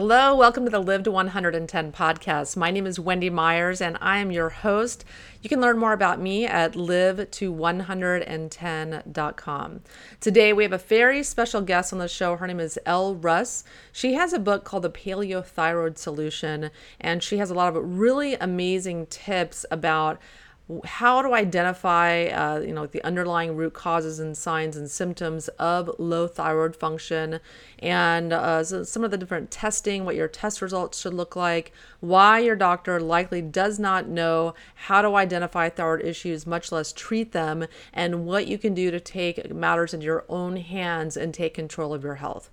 Hello, welcome to the Live to 110 podcast. My name is Wendy Myers and I am your host. You can learn more about me at live to 110.com. Today we have a very special guest on the show. Her name is Elle Russ. She has a book called The Paleo Thyroid Solution and she has a lot of really amazing tips about how to identify uh, you know the underlying root causes and signs and symptoms of low thyroid function? And uh, so some of the different testing what your test results should look like why your doctor likely does not know how to identify thyroid issues much less treat them and what you can do to take matters into your own hands and take control of your health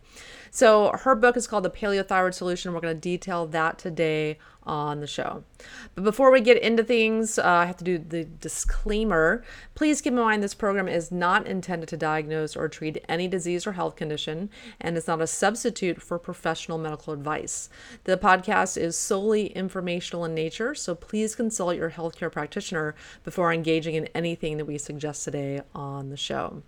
so her book is called the paleothyroid solution we're going to detail that today on the show. But before we get into things, uh, I have to do the disclaimer. Please keep in mind this program is not intended to diagnose or treat any disease or health condition and is not a substitute for professional medical advice. The podcast is solely informational in nature, so please consult your healthcare practitioner before engaging in anything that we suggest today on the show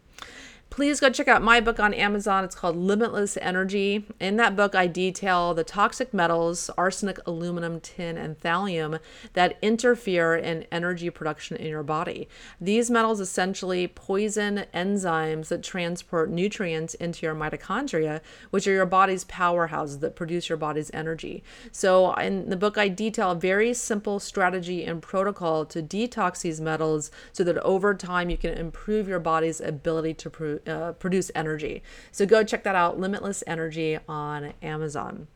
please go check out my book on Amazon. It's called Limitless Energy. In that book, I detail the toxic metals, arsenic, aluminum, tin, and thallium that interfere in energy production in your body. These metals essentially poison enzymes that transport nutrients into your mitochondria, which are your body's powerhouses that produce your body's energy. So, in the book, I detail a very simple strategy and protocol to detox these metals so that over time you can improve your body's ability to produce uh, produce energy. So go check that out, Limitless Energy on Amazon.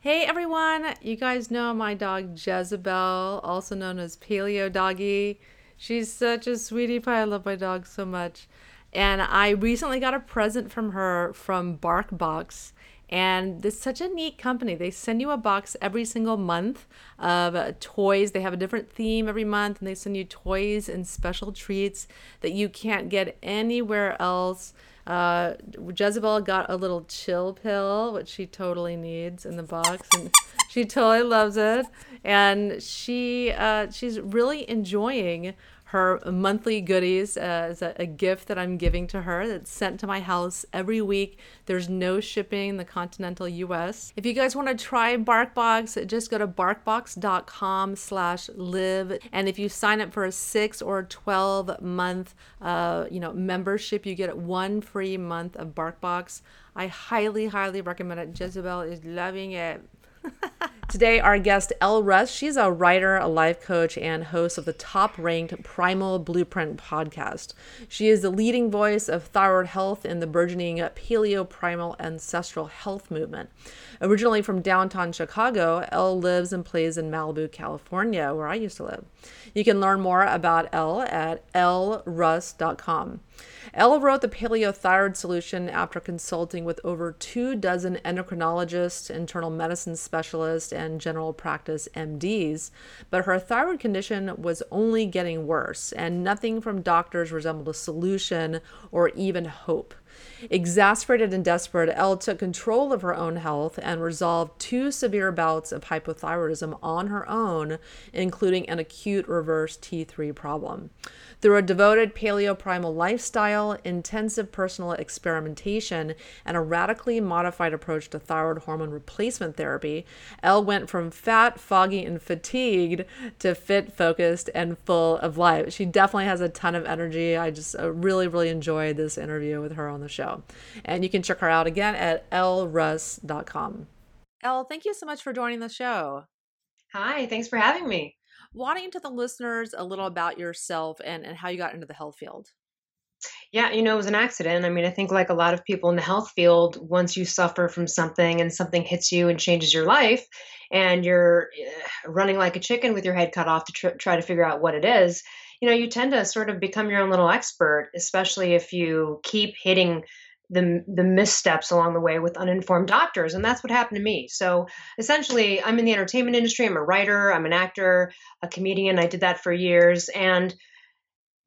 Hey everyone, you guys know my dog Jezebel, also known as Paleo Doggy. She's such a sweetie pie. I love my dog so much. And I recently got a present from her from BarkBox and it's such a neat company. They send you a box every single month of uh, toys. They have a different theme every month, and they send you toys and special treats that you can't get anywhere else. Uh, Jezebel got a little chill pill, which she totally needs in the box, and she totally loves it. And she uh, she's really enjoying her monthly goodies uh, as a, a, gift that I'm giving to her that's sent to my house every week. There's no shipping in the continental US. If you guys want to try BarkBox, just go to barkbox.com slash live. And if you sign up for a six or 12 month, uh, you know, membership, you get one free month of BarkBox. I highly, highly recommend it. Jezebel is loving it. Today, our guest, Elle Russ, she's a writer, a life coach, and host of the top ranked Primal Blueprint podcast. She is the leading voice of thyroid health in the burgeoning paleo primal ancestral health movement. Originally from downtown Chicago, Elle lives and plays in Malibu, California, where I used to live. You can learn more about Elle at elleruss.com. Elle wrote the paleothyroid solution after consulting with over two dozen endocrinologists, internal medicine specialists, and general practice MDs, but her thyroid condition was only getting worse, and nothing from doctors resembled a solution or even hope. Exasperated and desperate, Elle took control of her own health and resolved two severe bouts of hypothyroidism on her own, including an acute reverse T3 problem. Through a devoted paleo primal lifestyle, intensive personal experimentation, and a radically modified approach to thyroid hormone replacement therapy, Elle went from fat, foggy, and fatigued to fit, focused, and full of life. She definitely has a ton of energy. I just uh, really, really enjoyed this interview with her on the show. And you can check her out again at elleruss.com. Elle, thank you so much for joining the show. Hi, thanks for having me. You tell the listeners a little about yourself and, and how you got into the health field? Yeah, you know, it was an accident. I mean, I think like a lot of people in the health field, once you suffer from something and something hits you and changes your life, and you're eh, running like a chicken with your head cut off to tr- try to figure out what it is, you know, you tend to sort of become your own little expert, especially if you keep hitting the the missteps along the way with uninformed doctors and that's what happened to me. So essentially i'm in the entertainment industry i'm a writer i'm an actor a comedian i did that for years and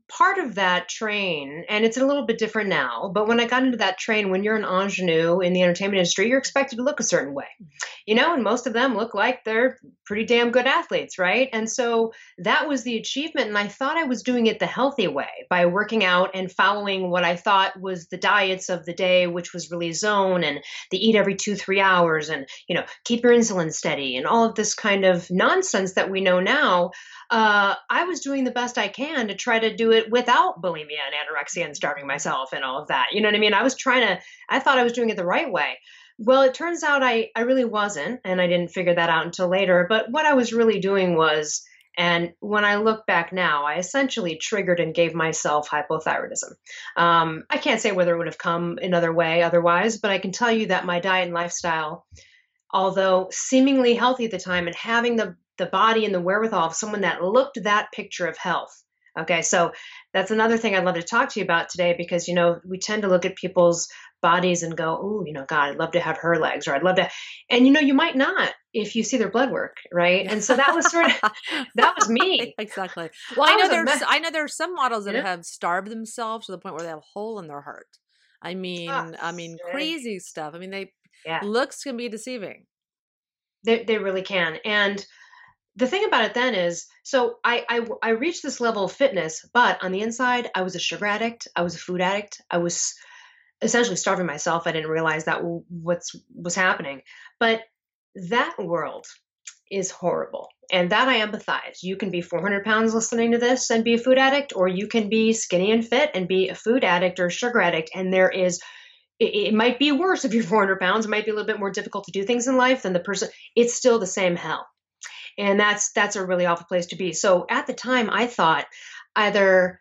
part of that train, and it's a little bit different now, but when I got into that train, when you're an ingenue in the entertainment industry, you're expected to look a certain way, mm-hmm. you know, and most of them look like they're pretty damn good athletes, right? And so that was the achievement. And I thought I was doing it the healthy way by working out and following what I thought was the diets of the day, which was really zone and the eat every two, three hours and, you know, keep your insulin steady and all of this kind of nonsense that we know now uh, I was doing the best I can to try to do it without bulimia and anorexia and starving myself and all of that. You know what I mean? I was trying to, I thought I was doing it the right way. Well, it turns out I, I really wasn't, and I didn't figure that out until later. But what I was really doing was, and when I look back now, I essentially triggered and gave myself hypothyroidism. Um, I can't say whether it would have come another way otherwise, but I can tell you that my diet and lifestyle, although seemingly healthy at the time and having the the body and the wherewithal of someone that looked that picture of health. Okay, so that's another thing I'd love to talk to you about today because, you know, we tend to look at people's bodies and go, oh, you know, God, I'd love to have her legs, or I'd love to. And, you know, you might not if you see their blood work, right? And so that was sort of, that was me. exactly. Well, I, I know there's, I know there are some models that yeah. have starved themselves to the point where they have a hole in their heart. I ah, mean, oh, I mean, crazy stuff. I mean, they, yeah. looks can be deceiving. They, they really can. And, the thing about it then is so I, I i reached this level of fitness but on the inside i was a sugar addict i was a food addict i was essentially starving myself i didn't realize that what's was happening. But that world is horrible and that i empathize. You can be 400 pounds listening to this and be a food addict or you can be skinny and fit and be a food addict or a sugar addict and there is it, might be worse if you're 400 pounds it might be a little bit more difficult to do things in life than the person it's still the same hell and that's that's a really awful place to be. So at the time i thought either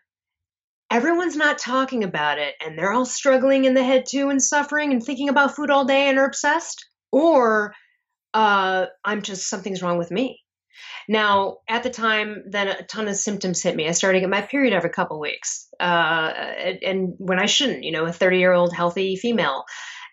everyone's not talking about it and they're all struggling in the head too and suffering and thinking about food all day and are obsessed or uh, i'm just something's wrong with me. Now at the time then a ton of symptoms hit me. I started to get my period every couple weeks uh, and when i shouldn't you know a 30 year old healthy female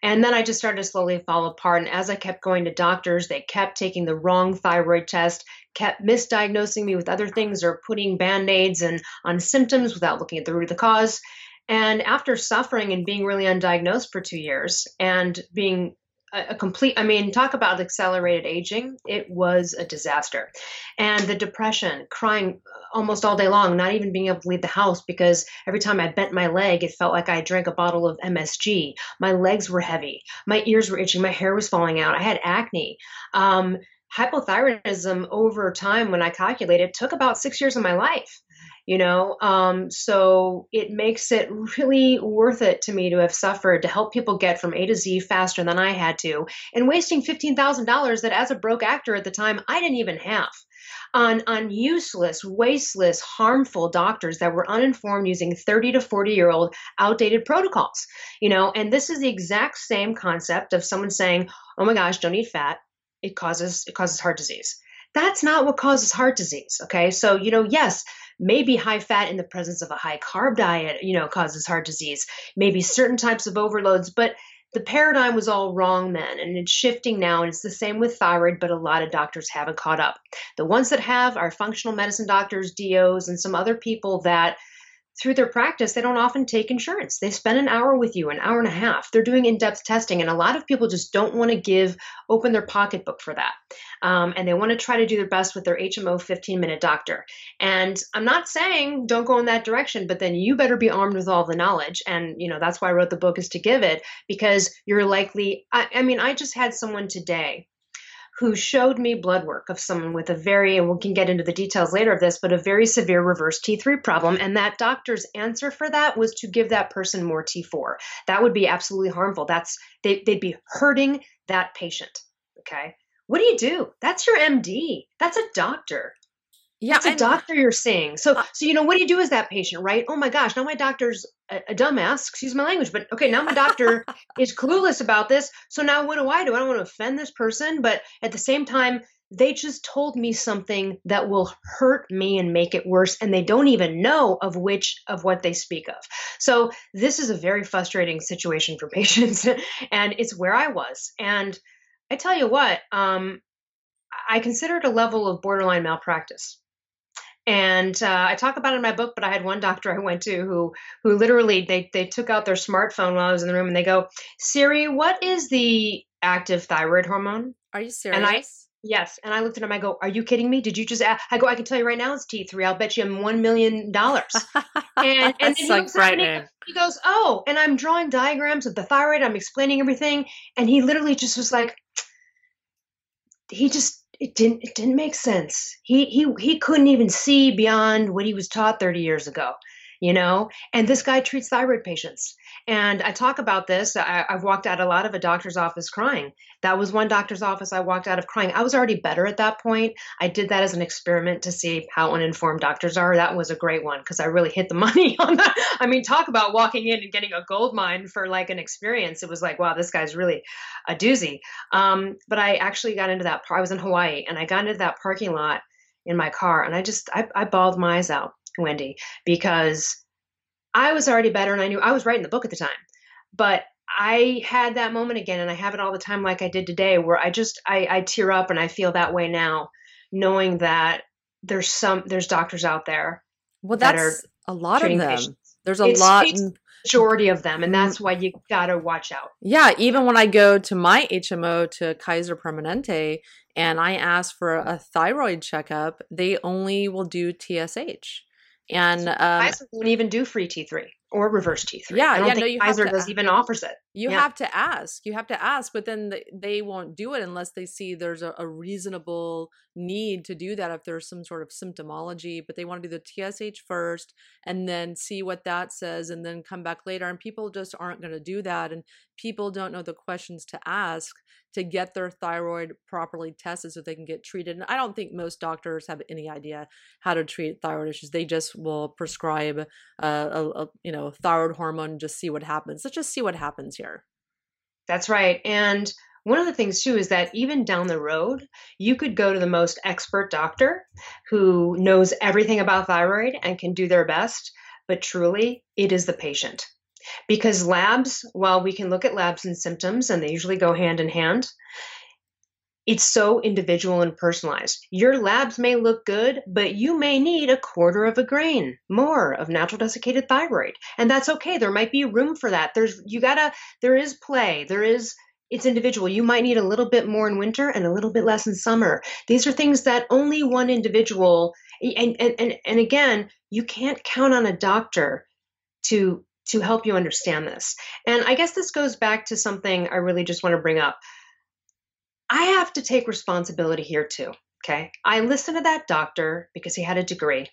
and then I just started to slowly fall apart. And as I kept going to doctors, they kept taking the wrong thyroid test, kept misdiagnosing me with other things or putting band aids and on symptoms without looking at the root of the cause. And after suffering and being really undiagnosed for two years and being a, complete i mean talk about accelerated aging. It was a disaster. And the depression crying almost all day long not even being able to leave the house because every time i bent my leg it felt like i drank a bottle of msg my legs were heavy. My ears were itching. My hair was falling out. I had acne. Um, hypothyroidism over time when i calculated took about six years of my life you know um, so it makes it really worth it to me to have suffered to help people get from a to z faster than i had to and wasting $15000 that as a broke actor at the time i didn't even have on, on useless, wasteless, harmful doctors that were uninformed using 30 to 40 year old outdated protocols. You know, and this is the exact same concept of someone saying, "Oh my gosh, don't eat fat; it causes it causes heart disease." That's not what causes heart disease. Okay, so you know, yes, Maybe high fat in the presence of a high carb diet, you know, causes heart disease. Maybe certain types of overloads, but the paradigm was all wrong then and it's shifting now and it's the same with thyroid but a lot of doctors haven't caught up the ones that have are functional medicine doctors dos and some other people that through their practice, they don't often take insurance. They spend an hour with you, an hour and a half. They're doing in depth testing, and a lot of people just don't want to give, open their pocketbook for that. Um, and they want to try to do their best with their HMO 15 minute doctor. And I'm not saying don't go in that direction, but then you better be armed with all the knowledge. And, you know, that's why I wrote the book is to give it because you're likely, I, I mean, I just had someone today who showed me blood work of someone with a very, and we can get into the details later of this, but a very severe reverse T3 problem. And that doctor's answer for that was to give that person more T4. That would be absolutely harmful. That's they, they'd be hurting that patient. Okay. What do you do? That's your MD. That's a doctor. Yeah, it's a doctor you're seeing. So, uh, so you know, what do you do as that patient, right? Oh my gosh, now my doctor's a, a dumbass. Excuse my language, but okay, now my doctor is clueless about this. So now, what do I do? I don't want to offend this person, but at the same time, they just told me something that will hurt me and make it worse, and they don't even know of which of what they speak of. So this is a very frustrating situation for patients, and it's where I was. And I tell you what, um, I consider it a level of borderline malpractice And uh, I talk about it in my book, but I had one doctor I went to who who literally they they took out their smartphone while I was in the room and they go, Siri, what is the active thyroid hormone? Are you serious? And I yes, and I looked at him. I go, Are you kidding me? Did you just? Ask? I go, I can tell you right now, it's T three. I'll bet you him one million dollars. And and he, like he, he goes, Oh, and I'm drawing diagrams of the thyroid. I'm explaining everything, and he literally just was like, he just it didn't it didn't make sense. He he he couldn't even see beyond what he was taught 30 years ago, you know. And this guy treats thyroid patients. And I talk about this. I, have walked out a lot of a doctor's office crying. That was one doctor's office I walked out of crying. I was already better at that point. I did that as an experiment to see how uninformed doctors are. That was a great one because I really hit the money on that. I mean, talk about walking in and getting a gold mine for like an experience. It was like, wow, this guy's really a doozy. Um, but I actually got into that. I was in Hawaii and I got into that parking lot in my car and I just I, I bawled my eyes out, Wendy, because I was already better and I knew I was writing the book at the time. But I had that moment again and I have it all the time like I did today where I just I, I tear up and I feel that way now, knowing that there's some there's doctors out there. Well that's that are a lot of them. Patients. There's a it's, lot in, majority of them and that's why you gotta watch out yeah even when i go to my hmo to kaiser permanente and i ask for a thyroid checkup they only will do tsh and um, Kaiser won't even do free T3 or reverse T3. Yeah, I don't yeah, think no, you Kaiser does even offers it. You yeah. have to ask. You have to ask, but then they won't do it unless they see there's a, a, reasonable need to do that. If there's some sort of symptomology, but they want to do the TSH first and then see what that says, and then come back later. And people just aren't going to do that, and people don't know the questions to ask to get their thyroid properly tested so they can get treated. And I don't think most doctors have any idea how to treat thyroid issues. They just will prescribe a, a, a you know thyroid hormone and just see what happens. Let's just see what happens That's right. And one of the things too is that even down the road, you could go to the most expert doctor who knows everything about thyroid and can do their best, but truly, it is the patient. Because labs, while we can look at labs and symptoms, and they usually go hand in hand, it's so individual and personalized. Your labs may look good, but you may need a quarter of a grain more of natural desiccated thyroid. And that's okay. There might be room for that. There's you gotta there is play. There is it's individual. You might need a little bit more in winter and a little bit less in summer. These are things that only one individual and and and, and again, you can't count on a doctor to to help you understand this. And I guess this goes back to something I really just want to bring up. I have to take responsibility here too. Okay. I listened to that doctor because he had a degree.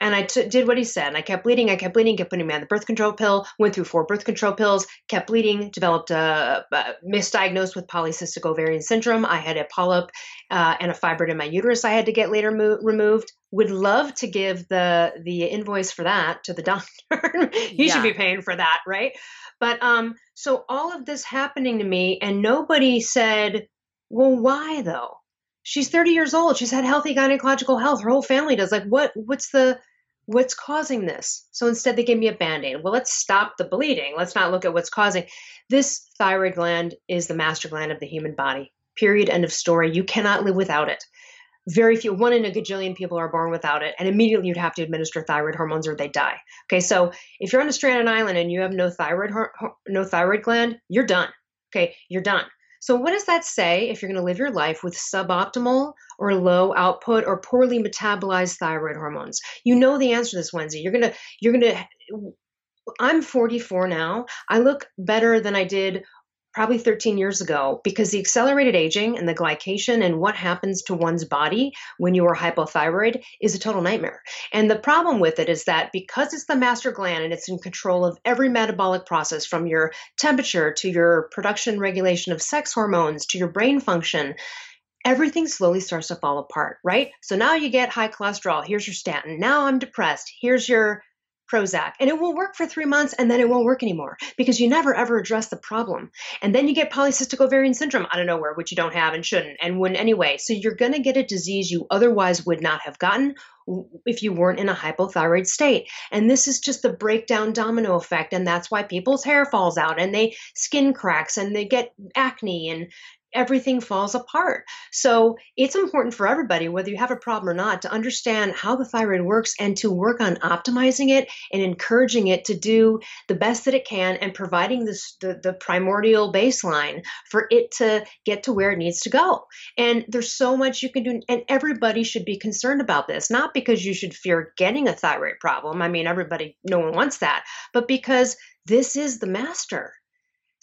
And I t- did what he said. And I kept bleeding. I kept bleeding, kept putting me on the birth control pill, went through four birth control pills, kept bleeding, developed a, a misdiagnosed with polycystic ovarian syndrome. I had a polyp uh, and a fibroid in my uterus I had to get later mo- removed. Would love to give the the invoice for that to the doctor. he yeah. should be paying for that, right? But um, so all of this happening to me, and nobody said, well, why though? she's 30 years old. She's had healthy gynecological health. Her whole family does. Like, what? What's the? What's causing this? So instead, they gave me a band aid. Well, let's stop the bleeding. Let's not look at what's causing. This thyroid gland is the master gland of the human body. Period. End of story. You cannot live without it. Very few, one in a gajillion people are born without it, and immediately you'd have to administer thyroid hormones or they die. Okay, so if you're on a stranded island and you have no thyroid, no thyroid gland, you're done. Okay, you're done. So, what does that say if you're going to live your life with suboptimal or low output or poorly metabolized thyroid hormones? You know the answer to this, Wendy. You're going to, you're going to, I'm 44 now. I look better than I did probably 13 years ago because the accelerated aging and the glycation and what happens to one's body when you are hypothyroid is a total nightmare. And the problem with it is that because it's the master gland and it's in control of every metabolic process from your temperature to your production regulation of sex hormones to your brain function, everything slowly starts to fall apart, right? So now you get high cholesterol. Here's your statin. Now I'm depressed. Here's your Prozac and it will work for three months and then it won't work anymore because you never ever address the problem. And then you get polycystic ovarian syndrome out of nowhere, which you don't have and shouldn't and wouldn't anyway. So you're going to get a disease you otherwise would not have gotten if you weren't in a hypothyroid state. And this is just the breakdown domino effect. And that's why people's hair falls out and they skin cracks and they get acne and everything falls apart. So it's important for everybody, whether you have a problem or not, to understand how the thyroid works and to work on optimizing it and encouraging it to do the best that it can and providing this, the, the primordial baseline for it to get to where it needs to go. And there's so much you can do, and everybody should be concerned about this, not because you should fear getting a thyroid problem. I mean, everybody, no one wants that, but because this is the master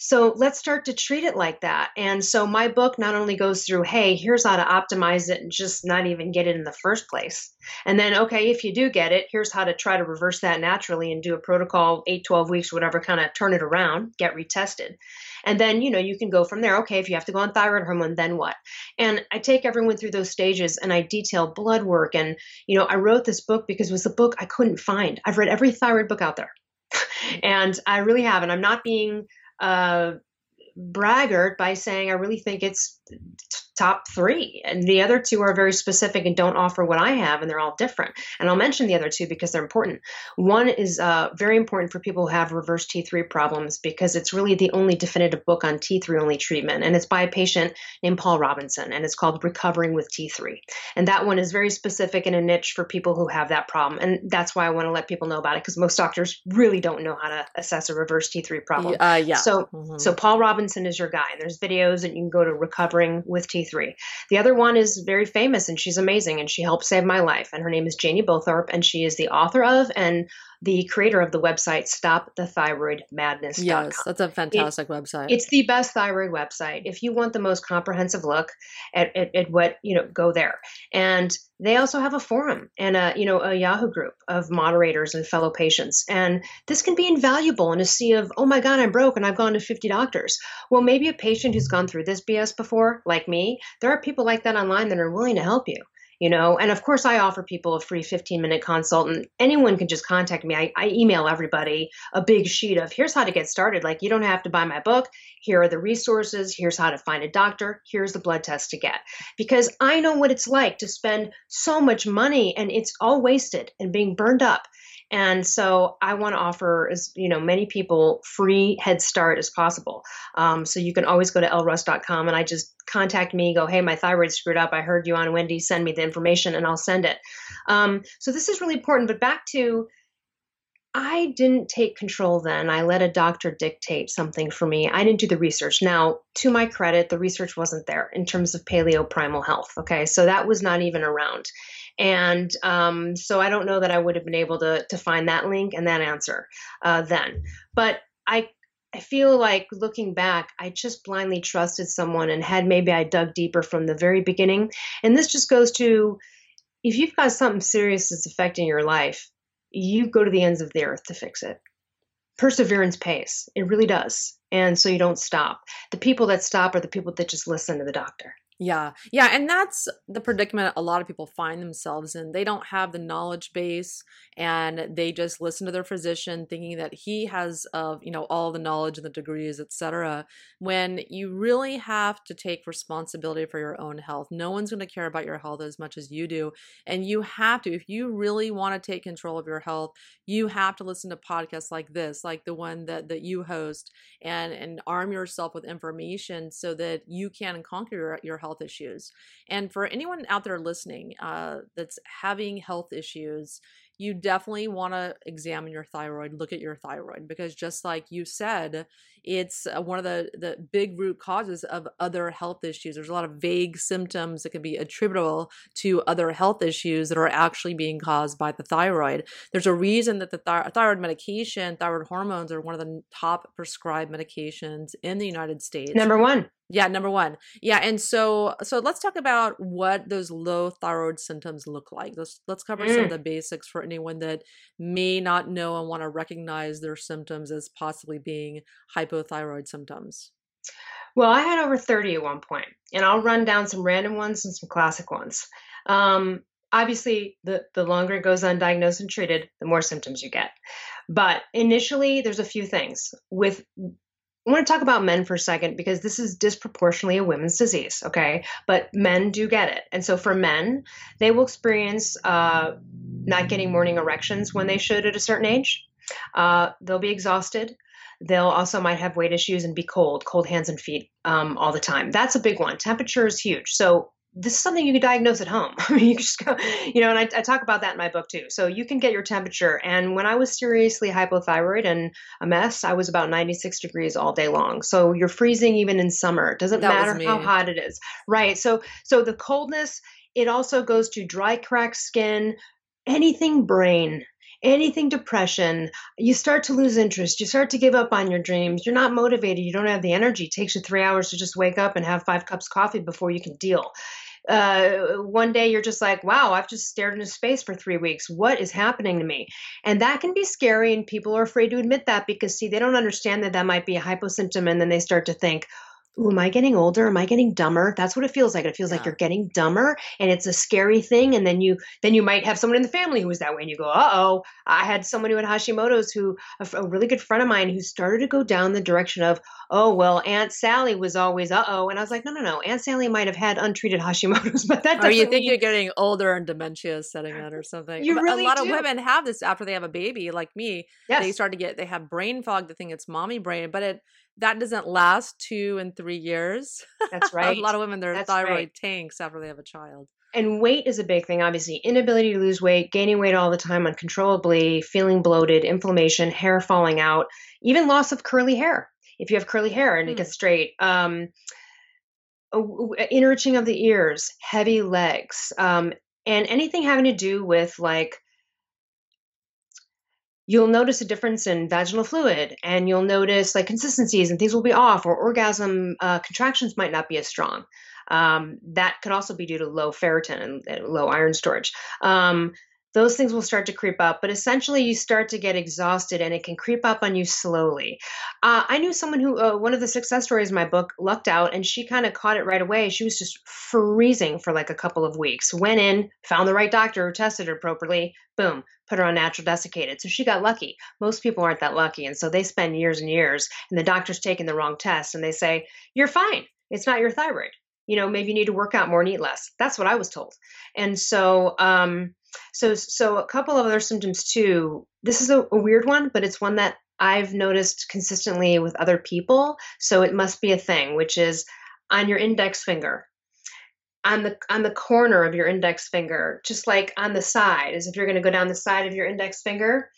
so let's start to treat it like that. And so my book not only goes through, hey, here's how to optimize it and just not even get it in the first place. And then, okay, if you do get it, here's how to try to reverse that naturally and do a protocol, eight, 12 weeks, whatever, kind of turn it around, get retested. And then, you know, you can go from there. Okay, if you have to go on thyroid hormone, then what? And I take everyone through those stages and I detail blood work. And, you know, I wrote this book because it was a book I couldn't find. I've read every thyroid book out there. and I really have. And I'm not being uh, braggart by saying I really think it's top three. And the other two are very specific and don't offer what I have, and they're all different. And I'll mention the other two because they're important. One is uh, very important for people who have reverse T3 problems because it's really the only definitive book on T3 only treatment. And it's by a patient named Paul Robinson, and it's called Recovering with T3. And that one is very specific and a niche for people who have that problem. And that's why I want to let people know about it because most doctors really don't know how to assess a reverse T3 problem. Uh, yeah. So, mm-hmm. so Paul Robinson is your guy. And there's videos, and you can go to Recovering with T3 the other one is very famous and she's amazing and she helped save my life. And her name is Janie Bowthorpe and she is the author of and the creator of the website stopthethyroidmadness.com. Yes, that's a fantastic it, website. It's the best thyroid website. If you want the most comprehensive look at, at, at, what, you know, go there. And they also have a forum and a, you know, a Yahoo group of moderators and fellow patients. And this can be invaluable in a sea of, oh my God, I'm broke and I've gone to 50 doctors. Well, maybe a patient who's gone through this BS before, like me, there are people like that online that are willing to help you you know? And of course i offer people a free 15 minute consult and anyone can just contact me. I, I, email everybody a big sheet of here's how to get started. Like you don't have to buy my book. Here are the resources. Here's how to find a doctor. Here's the blood test to get. Because i know what it's like to spend so much money and it's all wasted and being burned up and so I want to offer as you know many people free head start as possible. Um, so you can always go to elleruss.com and I just contact me, go, hey, my thyroid screwed up. I heard you on Wendy. Send me the information and I'll send it. Um, so this is really important. But back to I didn't take control then. I let a doctor dictate something for me. I didn't do the research. Now, to my credit, the research wasn't there in terms of paleo primal health. Okay. So that was not even around. And um, so I don't know that I would have been able to, to find that link and that answer uh, then. But I, I feel like looking back, I just blindly trusted someone and had maybe I dug deeper from the very beginning. And this just goes to if you've got something serious that's affecting your life, you go to the ends of the earth to fix it. Perseverance pays. It really does. And so you don't stop. The people that stop are the people that just listen to the doctor. Yeah. Yeah. And that's the predicament a lot of people find themselves in. They don't have the knowledge base and they just listen to their physician thinking that he has uh, you know, all the knowledge and the degrees, etc. When you really have to take responsibility for your own health. No one's going to care about your health as much as you do. And you have to, if you really want to take control of your health, you have to listen to podcasts like this, like the one that, that you host and, and arm yourself with information so that you can conquer your, your health issues. And for anyone out there listening uh, that's having health issues, you definitely want to examine your thyroid, look at your thyroid, because just like you said, it's uh, one of the, the big root causes of other health issues. There's a lot of vague symptoms that can be attributable to other health issues that are actually being caused by the thyroid. There's a reason that the thyroid medication, thyroid hormones are one of the top prescribed medications in the United States. Number one. Yeah, number one. Yeah, and so so let's talk about what those low thyroid symptoms look like. Let's let's cover mm. some of mm. the basics for anyone that may not know and want to recognize their symptoms as possibly being hypothyroid symptoms. Well, I had over 30 at one point, and I'll run down some random ones and some classic ones. Um, obviously, the, the longer it goes undiagnosed and treated, the more symptoms you get. But initially, there's a few things. With I want to talk about men for a second because this is disproportionately a women's disease, okay? But men do get it. And so for men, they will experience uh, not getting morning erections when they should at a certain age. Uh, they'll be exhausted. They'll also might have weight issues and be cold, cold hands and feet um, all the time. That's a big one. Temperature is huge. So this is something you can diagnose at home. I mean, you just go, you know, and I, I, talk about that in my book too. So you can get your temperature. And when I was seriously hypothyroid and a mess, I was about 96 degrees all day long. So you're freezing even in summer. It doesn't that matter how hot it is. Right. So, so the coldness, it also goes to dry, cracked skin, anything brain, anything depression, you start to lose interest. You start to give up on your dreams. You're not motivated. You don't have the energy. It takes you three hours to just wake up and have five cups of coffee before you can deal. Uh, one day you're just like, wow, I've just stared into space for three weeks. What is happening to me? And that can be scary, and people are afraid to admit that because, see, they don't understand that that might be a hyposymptom, and then they start to think, Ooh, am I getting older? Am I getting dumber? That's what it feels like. It feels yeah. like you're getting dumber and it's a scary thing. And then you then you might have someone in the family who was that way and you go, uh oh. I had someone who had Hashimoto's who a, a, really good friend of mine who started to go down the direction of, oh well, Aunt Sally was always uh oh. And I was like, no, no, no. Aunt Sally might have had untreated Hashimoto's, but that Or you think mean... you're getting older and dementia is setting in or something. You really a lot do. of women have this after they have a baby, like me. Yes. They start to get they have brain fog, they think it's mommy brain, but it that doesn't last two and three years. That's right. a lot of women, their That's thyroid right. tanks after they have a child. And weight is a big thing, obviously. Inability to lose weight, gaining weight all the time uncontrollably, feeling bloated, inflammation, hair falling out, even loss of curly hair. If you have curly hair and mm. it hmm. gets straight, um, inner itching of the ears, heavy legs, um, and anything having to do with like you'll notice a difference in vaginal fluid and you'll notice like consistencies and things will be off or orgasm uh, contractions might not be as strong. Um, that could also be due to low ferritin and, low iron storage. Um, those things will start to creep up. But essentially, you start to get exhausted and it can creep up on you slowly. Uh, I knew someone who, uh, one of the success stories in my book, lucked out and she kind of caught it right away. She was just freezing for like a couple of weeks. Went in, found the right doctor who tested her properly, boom, put her on natural desiccated. So she got lucky. Most people aren't that lucky. And so they spend years and years, and the doctor's taking the wrong test and they say, You're fine. It's not your thyroid you know maybe you need to work out more and eat less that's what i was told and so um so so a couple of other symptoms too. This is a, a weird one but it's one that i've noticed consistently with other people. So it must be a thing which is on your index finger on the on the corner of your index finger just like on the side as if you're going to go down the side of your index finger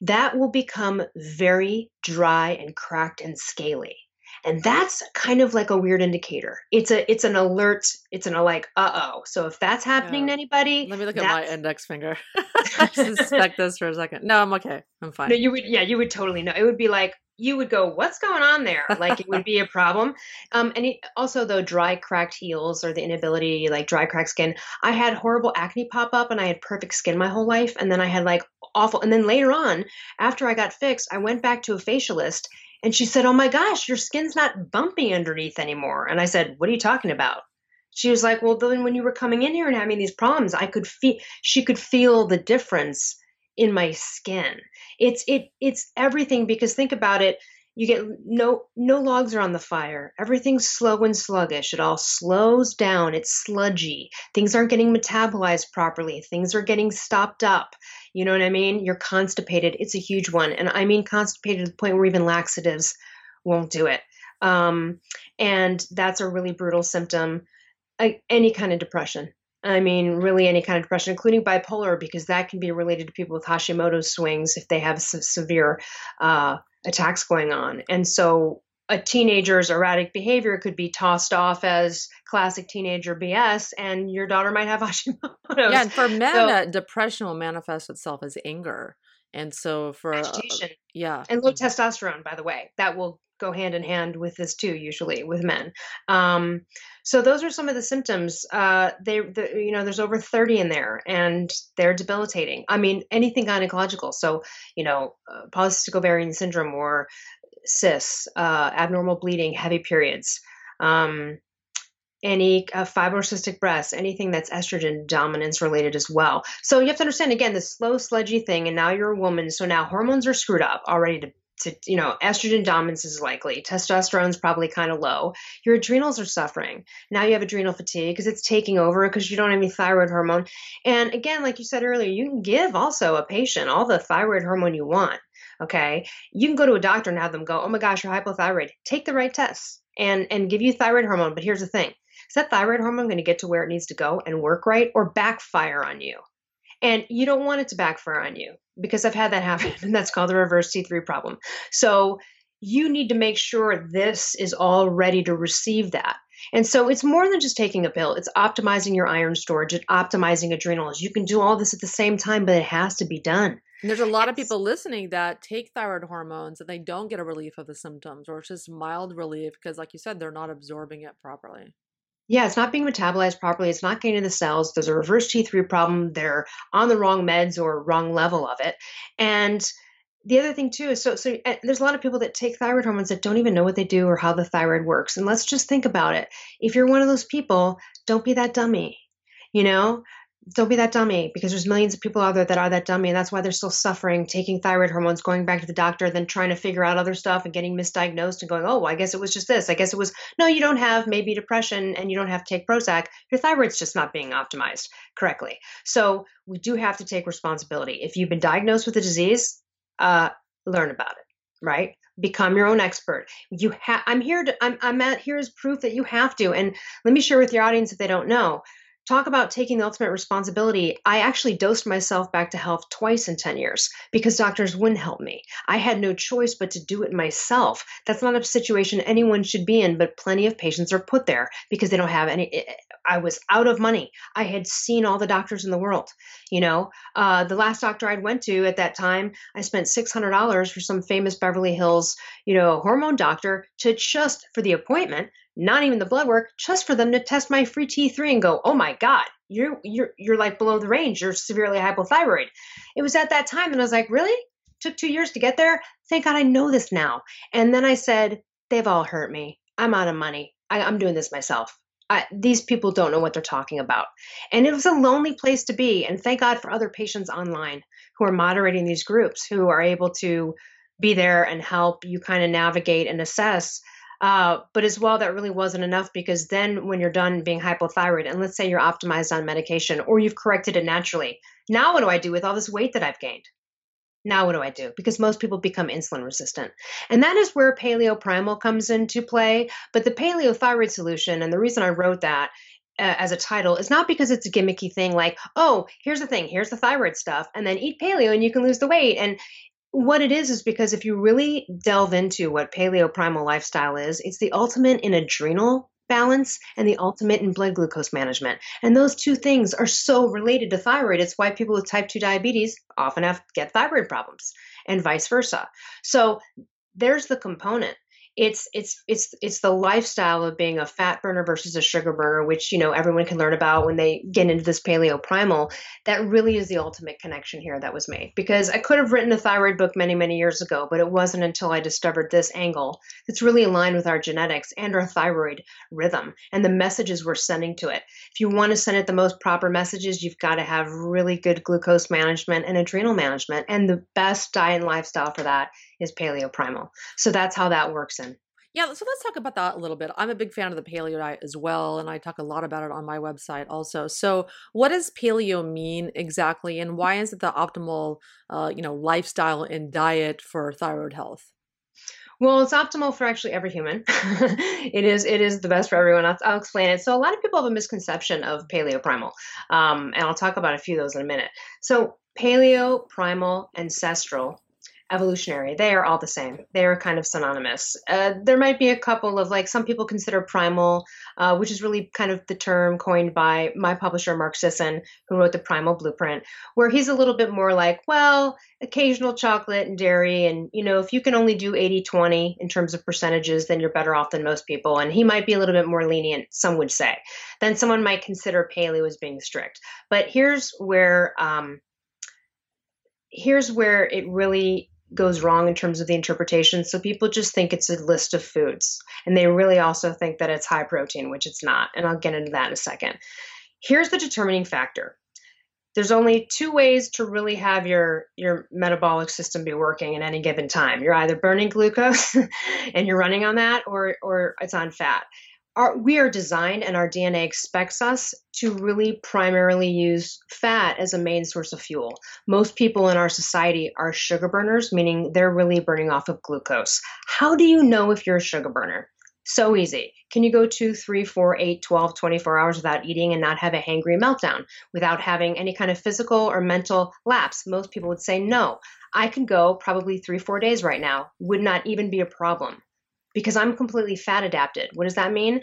that will become very dry and cracked and scaly and that's kind of like a weird indicator. It's a it's an alert it's an like uh-oh. So if that's happening yeah. to anybody let me look at my index finger. Suspect this for a second. No i'm okay. I'm fine. no you would yeah you would totally know. It would be like you would go what's going on there like it would be a problem um, and it, also though dry cracked heels or the inability like dry cracked skin i had horrible acne pop up and i had perfect skin my whole life and then i had like awful and then later on after i got fixed i went back to a facialist and she said, Oh my gosh, your skin's not bumpy underneath anymore. And I said, What are you talking about? She was like, Well, then when you were coming in here and having these problems, I could feel, she could feel the difference in my skin. It's, it, it's everything because think about it. You get no, no logs are on the fire. Everything's slow and sluggish. It all slows down. It's sludgy. Things aren't getting metabolized properly. Things are getting stopped up you know what I mean? You're constipated. It's a huge one. And I mean constipated to the point where even laxatives won't do it. Um, and that's a really brutal symptom. any kind of depression. I mean, really any kind of depression, including bipolar, because that can be related to people with Hashimoto's swings if they have severe uh, attacks going on. And so a teenager's erratic behavior could be tossed off as classic teenager BS, and your daughter might have Hashimoto's. Yeah, and for men, so, uh, depression will manifest itself as anger, and so for uh, agitation, uh, yeah, and low testosterone, by the way, that will go hand in hand with this too. Usually with men. Um, so those are some of the symptoms. Uh, they, the, you know, there's over 30 in there, and they're debilitating. I mean, anything gynecological. So you know, uh, polycystic ovarian syndrome or cysts, uh, abnormal bleeding, heavy periods, um, any uh, fibrocystic breasts, anything that's estrogen dominance related as well. So you have to understand again the slow, sludgy thing, and now you're a woman, so now hormones are screwed up already to to, you know, estrogen dominance is likely. Testosterone's probably kind of low. Your adrenals are suffering. Now you have adrenal fatigue because it's taking over because you don't have any thyroid hormone. And again, like you said earlier, you can give also a patient all the thyroid hormone you want Okay. You can go to a doctor and have them go, oh my gosh, you're hypothyroid. Take the right tests and, and give you thyroid hormone. But here's the thing is that thyroid hormone going to get to where it needs to go and work right or backfire on you? And you don't want it to backfire on you because I've had that happen, and that's called the reverse T3 problem. So you need to make sure this is all ready to receive that. And so it's more than just taking a pill. It's optimizing your iron storage, it's optimizing adrenals. You can do all this at the same time, but it has to be done. And there's a lot of people listening that take thyroid hormones and they don't get a relief of the symptoms or it's just mild relief because like you said they're not absorbing it properly. Yeah, it's not being metabolized properly. It's not getting to the cells. There's a reverse T3 problem. They're on the wrong meds or wrong level of it. And the other thing too is so so eh, there's a lot of people that take thyroid hormones that don't even know what they do or how the thyroid works. And let's just think about it. If you're one of those people, don't be that dummy. You know, don't be that dummy because there's millions of people out there that are that dummy and that's why they're still suffering taking thyroid hormones going back to the doctor then trying to figure out other stuff and getting misdiagnosed and going oh well, i guess it was just this. I guess it was no you don't have maybe depression and you don't have to take prozac. Your thyroid's just not being optimized correctly. So we do have to take responsibility. If you've been diagnosed with a disease uh, learn about it right? Become your own expert. You have i'm here to i'm, I'm at here is proof that you have to and let me share with your audience if they don't know talk about taking the ultimate responsibility. I actually dosed myself back to health twice in 10 years because doctors wouldn't help me. I had no choice but to do it myself. That's not a situation anyone should be in, but plenty of patients are put there because they don't have any. I was out of money. I had seen all the doctors in the world. You know, uh, the last doctor I'd went to at that time, I spent $600 for some famous Beverly Hills, you know, hormone doctor to just for the appointment not even the blood work, just for them to test my free T3 and go, "Oh my god, you're you're you're like below the range. You're severely hypothyroid." It was at that time and I was like, "Really? Took 2 years to get there? Thank God I know this now." And then I said, "They've all hurt me. I'm out of money. I, am doing this myself." I, these people don't know what they're talking about. And it was a lonely place to be. And thank God for other patients online who are moderating these groups who are able to be there and help you kind of navigate and assess uh, but as well, that really wasn't enough because then when you're done being hypothyroid, and let's say you're optimized on medication or you've corrected it naturally, now what do I do with all this weight that I've gained? Now what do I do? Because most people become insulin resistant. And that is where paleo primal comes into play. But the paleo thyroid solution, and the reason I wrote that uh, as a title is not because it's a gimmicky thing like, oh, here's the thing, here's the thyroid stuff, and then eat paleo and you can lose the weight. And what it is is because if you really delve into what paleo primal lifestyle is, it's the ultimate in adrenal balance and the ultimate in blood glucose management. And those two things are so related to thyroid. It's why people with type 2 diabetes often have get thyroid problems and vice versa. So there's the component it's it's it's it's the lifestyle of being a fat burner versus a sugar burner which you know everyone can learn about when they get into this paleo primal that really is the ultimate connection here that was made. Because i could have written a thyroid book many many years ago but it wasn't until i discovered this angle that's really aligned with our genetics and our thyroid rhythm and the messages we're sending to it. If you want to send it the most proper messages you've got to have really good glucose management and adrenal management and the best diet and lifestyle for that is paleo primal. So that's how that works in. Yeah, so let's talk about that a little bit. I'm a big fan of the paleo diet as well, and I talk a lot about it on my website also. So, what does paleo mean exactly, and why is it the optimal, uh, you know, lifestyle and diet for thyroid health? Well, it's optimal for actually every human. it is it is the best for everyone. I'll, I'll, explain it. So a lot of people have a misconception of paleo primal, um, and I'll talk about a few of those in a minute. So paleo, primal, ancestral evolutionary. They are all the same. They are kind of synonymous. Uh, there might be a couple of like some people consider primal, uh, which is really kind of the term coined by my publisher Mark Sisson, who wrote the Primal Blueprint, where he's a little bit more like, well, occasional chocolate and dairy, and you know, if you can only do 80-20 in terms of percentages, then you're better off than most people. And he might be a little bit more lenient, some would say. Then someone might consider paleo as being strict. But here's where um, here's where it really goes wrong in terms of the interpretation. So people just think it's a list of foods, and they really also think that it's high protein, which it's not. And I'll get into that in a second. Here's the determining factor. There's only two ways to really have your your metabolic system be working at any given time. You're either burning glucose and you're running on that or or it's on fat. Our, we are designed and our DNA expects us to really primarily use fat as a main source of fuel. Most people in our society are sugar burners, meaning they're really burning off of glucose. How do you know if you're a sugar burner? So easy. Can you go two, three, four, eight, 12, 24 hours without eating and not have a hangry meltdown, without having any kind of physical or mental lapse? Most people would say no. I can go probably three, four days right now, would not even be a problem because I'm completely fat adapted. What does that mean?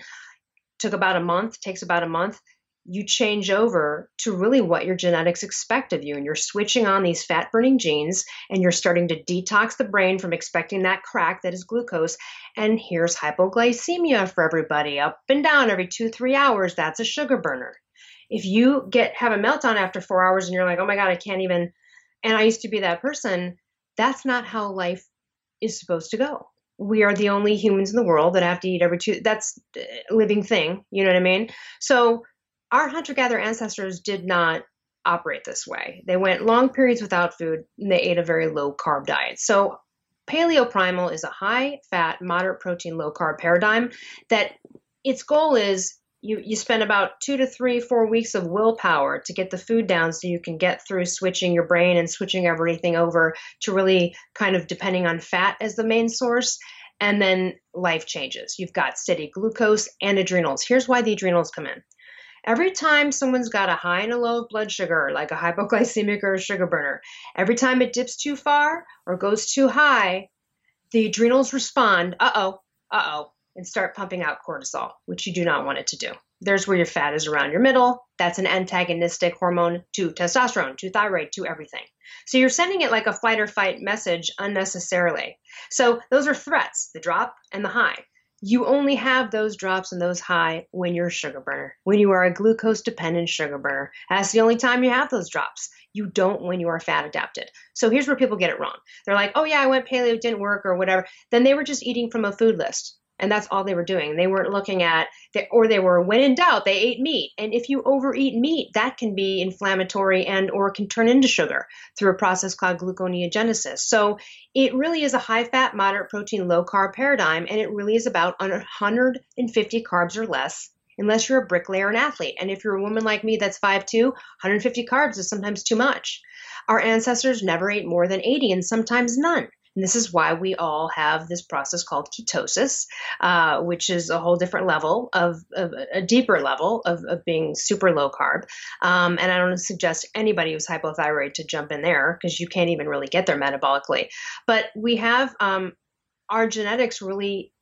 Took about a month, takes about a month. You change over to really what your genetics expect of you, and you're switching on these fat burning genes, and you're starting to detox the brain from expecting that crack that is glucose. And here's hypoglycemia for everybody up and down every two, three hours. That's a sugar burner. If you get have a meltdown after four hours and you're like, oh my God, I can't even, and I used to be that person, that's not how life is supposed to go we are the only humans in the world that have to eat every two that's a living thing you know what i mean? So our hunter gatherer ancestors did not operate this way. They went long periods without food and they ate a very low carb diet. So paleo primal is a high fat moderate protein low carb paradigm that its goal is you you spend about two to three four weeks of willpower to get the food down so you can get through switching your brain and switching everything over to really kind of depending on fat as the main source. And then life changes. You've got steady glucose and adrenals. Here's why the adrenals come in. Every time someone's got a high and a low of blood sugar like a hypoglycemic or a sugar burner every time it dips too far or goes too high the adrenals respond uh-oh uh-oh and start pumping out cortisol, which you do not want it to do. There's where your fat is around your middle. That's an antagonistic hormone to testosterone, to thyroid, to everything. So you're sending it like a fight or fight message unnecessarily. So those are threats the drop and the high. You only have those drops and those high when you're a sugar burner, when you are a glucose dependent sugar burner. That's the only time you have those drops. You don't when you are fat adapted. So here's where people get it wrong. They're like, oh yeah, I went paleo, it didn't work, or whatever. Then they were just eating from a food list and that's all they were doing. They weren't looking at or they were when in doubt they ate meat. And if you overeat meat that can be inflammatory and or can turn into sugar through a process called gluconeogenesis. So it really is a high fat moderate protein low carb paradigm and it really is about 150 carbs or less unless you're a bricklayer and athlete. And if you're a woman like me that's 5'2 150 carbs is sometimes too much. Our ancestors never ate more than 80 and sometimes none and this is why we all have this process called ketosis, uh, which is a whole different level of, of a deeper level of, of, being super low carb. Um, and I don't suggest anybody who's hypothyroid to jump in there because you can't even really get there metabolically. But we have um, our genetics really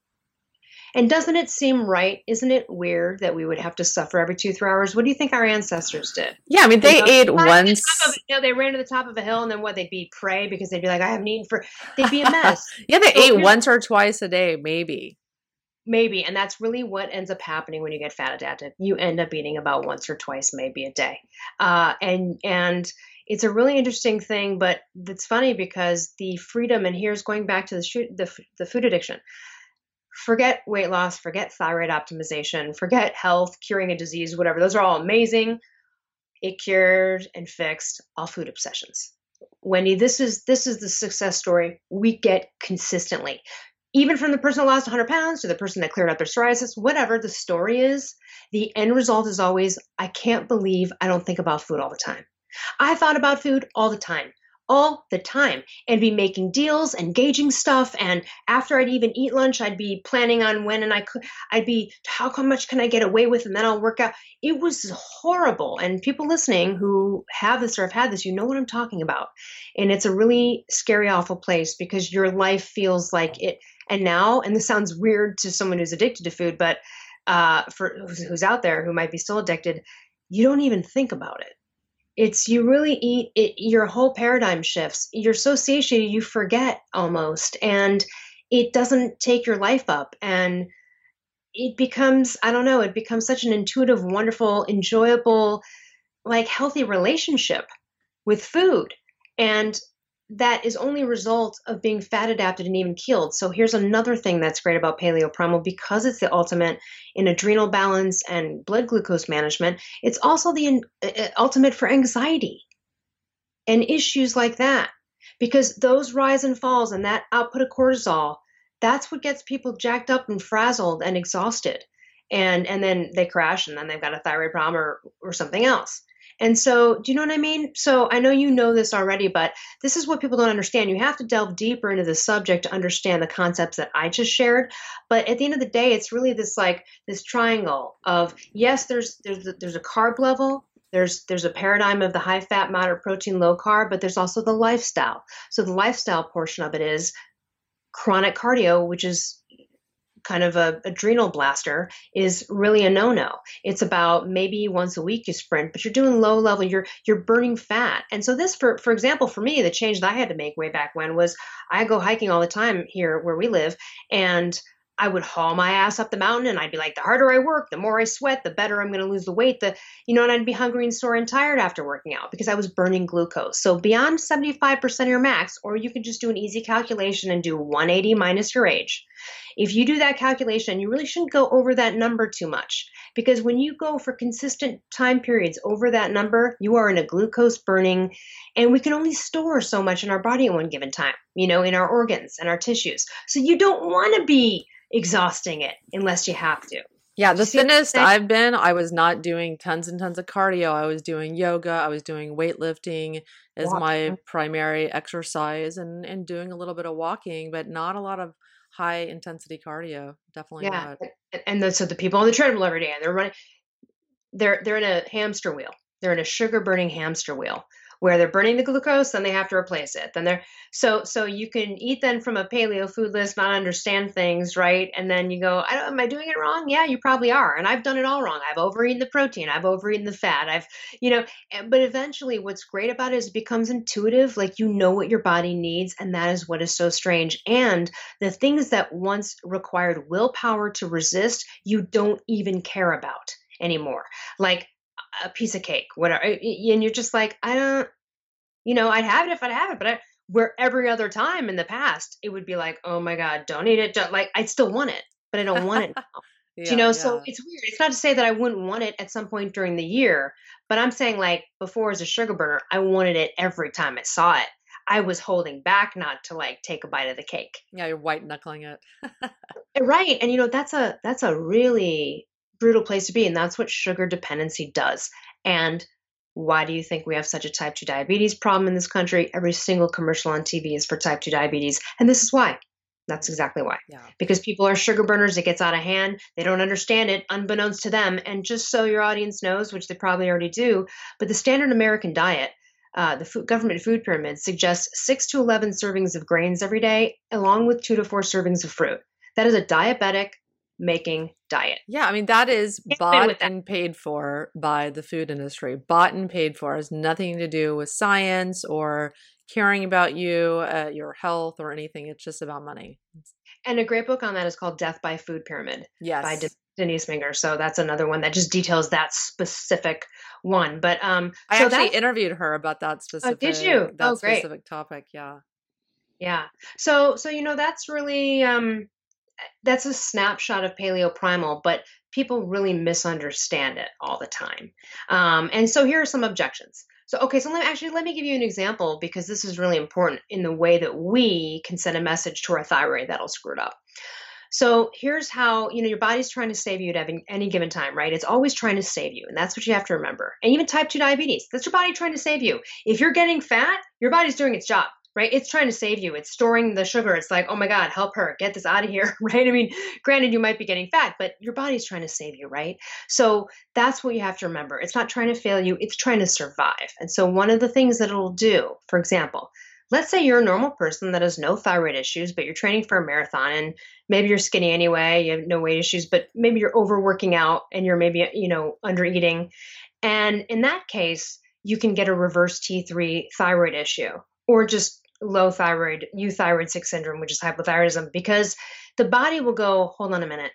and doesn't it seem right? Isn't it weird that we would have to suffer every two, three hours? What do you think our ancestors did? Yeah, I mean, they, ate once. know, they ran to the top of a hill and then what? They'd be prey because they'd be like, I haven't eaten for, they'd be a mess. yeah, they so ate once or twice a day, maybe. Maybe. And that's really what ends up happening when you get fat adapted. You end up eating about once or twice, maybe a day. Uh, and, and, it's a really interesting thing, but it's funny because the freedom, and here's going back to the, the, the food addiction forget weight loss, forget thyroid optimization, forget health, curing a disease, whatever. Those are all amazing. It cured and fixed all food obsessions. Wendy, this is this is the success story we get consistently. Even from the person who lost 100 pounds to the person that cleared up their psoriasis, whatever the story is, the end result is always I can't believe I don't think about food all the time. I thought about food all the time all the time. And be making deals and gauging stuff and after i'd even eat lunch i'd be planning on when and i could i'd be how much can i get away with? And then i'll work out. It was horrible. And people listening who have this or have had this you know what i'm talking about. And it's a really scary awful place because your life feels like it. And now and this sounds weird to someone who's addicted to food but uh, for who's out there who might be still addicted you don't even think about it it's you really eat it your whole paradigm shifts. You're so satiated you forget almost and it doesn't take your life up. And it becomes i don't know it becomes such an intuitive wonderful enjoyable like healthy relationship with food. And that is only a result of being fat adapted and even keeled. So here's another thing that's great about paleo primal because it's the ultimate in adrenal balance and blood glucose management. It's also the uh, uh, ultimate for anxiety and issues like that because those rise and falls and that output of cortisol, that's what gets people jacked up and frazzled and exhausted. and and then they crash and then they've got a thyroid problem or or something else and so do you know what i mean? So i know you know this already but this is what people don't understand. You have to delve deeper into the subject to understand the concepts that i just shared. But at the end of the day it's really this like this triangle of yes there's there's there's a carb level there's there's a paradigm of the high fat moderate protein low carb but there's also the lifestyle. So the lifestyle portion of it is chronic cardio which is kind of a adrenal blaster is really a no-no. It's about maybe once a week you sprint, but you're doing low level, you're you're burning fat. And so this for for example, for me, the change that I had to make way back when was I go hiking all the time here where we live and I would haul my ass up the mountain and I'd be like, the harder I work, the more I sweat, the better I'm going to lose the weight. The, you know, and I'd be hungry and sore and tired after working out because I was burning glucose. So beyond 75% of your max, or you can just do an easy calculation and do 180 minus your age. If you do that calculation, you really shouldn't go over that number too much because when you go for consistent time periods over that number, you are in a glucose burning, and we can only store so much in our body at one given time, you know, in our organs and our tissues. So you don't want to be exhausting it unless you have to. Yeah, the thinnest I've been, I was not doing tons and tons of cardio. I was doing yoga, I was doing weightlifting as walking. my primary exercise and and doing a little bit of walking, but not a lot of high intensity cardio. Definitely yeah. not. And the, so the people on the treadmill every day and they're running they're they're in a hamster wheel. They're in a sugar burning hamster wheel where they're burning the glucose then they have to replace it. Then they're so so you can eat then from a paleo food list not understand things right? And then you go I am i doing it wrong? Yeah you probably are and i've done it all wrong. I've overeaten the protein i've overeaten the fat i've you know eh, but eventually what's great about it is it becomes intuitive like you know what your body needs and that is what is so strange. And the things that once required willpower to resist you don't even care about anymore. Like a piece of cake, whatever. And you're just like, I don't, you know, I'd have it if I'd have it, but I, where every other time in the past, it would be like, oh my God, don't eat it. Don't, like, I'd still want it, but I don't want it now. yeah, you know, yeah. so it's weird. It's not to say that I wouldn't want it at some point during the year, but I'm saying like before as a sugar burner, I wanted it every time I saw it. I was holding back not to like take a bite of the cake. Yeah, you're white knuckling it. right. And you know, that's a that's a really brutal place to be. And that's what sugar dependency does. And why do you think we have such a type 2 diabetes problem in this country? Every single commercial on TV is for type 2 diabetes. And this is why. That's exactly why. Yeah. Because people are sugar burners. It gets out of hand. They don't understand it, unbeknownst to them. And just so your audience knows, which they probably already do, but the standard American diet, uh, the food, government food pyramid, suggests 6 to 11 servings of grains every day, along with 2 to 4 servings of fruit. That is a diabetic making diet. Yeah, I mean that is bought and paid for by the food industry. Bought and paid for has nothing to do with science or caring about you, uh, your health, or anything. It's just about money. And a great book on that is called Death by Food Pyramid. Yes. By De- Denise Minger. So that's another one that just details that specific one. But um I so actually interviewed her about that specific oh, did you? that oh, great. specific topic. Yeah. Yeah. So so you know that's really um that's a snapshot of paleo primal, but people really misunderstand it all the time. Um, and so here are some objections. So, okay, so let me actually let me give you an example because this is really important in the way that we can send a message to our thyroid that'll screw it up. So here's how you know your body's trying to save you at any given time, right? It's always trying to save you, and that's what you have to remember. And even type 2 diabetes, that's your body trying to save you. If you're getting fat, your body's doing its job right? It's trying to save you. It's storing the sugar. It's like, oh my God, help her, get this out of here, right? I mean, granted, you might be getting fat, but your body's trying to save you, right? So that's what you have to remember. It's not trying to fail you, it's trying to survive. And so, one of the things that it'll do, for example, let's say you're a normal person that has no thyroid issues, but you're training for a marathon and maybe you're skinny anyway, you have no weight issues, but maybe you're overworking out and you're maybe, you know, under eating. And in that case, you can get a reverse T3 thyroid issue or just low thyroid, euthyroid sick syndrome, which is hypothyroidism, because the body will go, hold on a minute.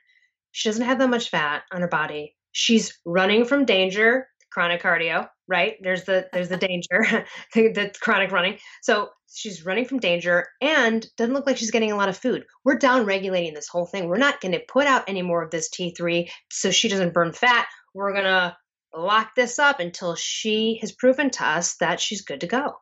She doesn't have that much fat on her body. She's running from danger, chronic cardio, right? There's the there's the danger, the, the chronic running. So she's running from danger and doesn't look like she's getting a lot of food. We're down regulating this whole thing. We're not going to put out any more of this T3 so she doesn't burn fat. We're going to lock this up until she has proven to us that she's good to go.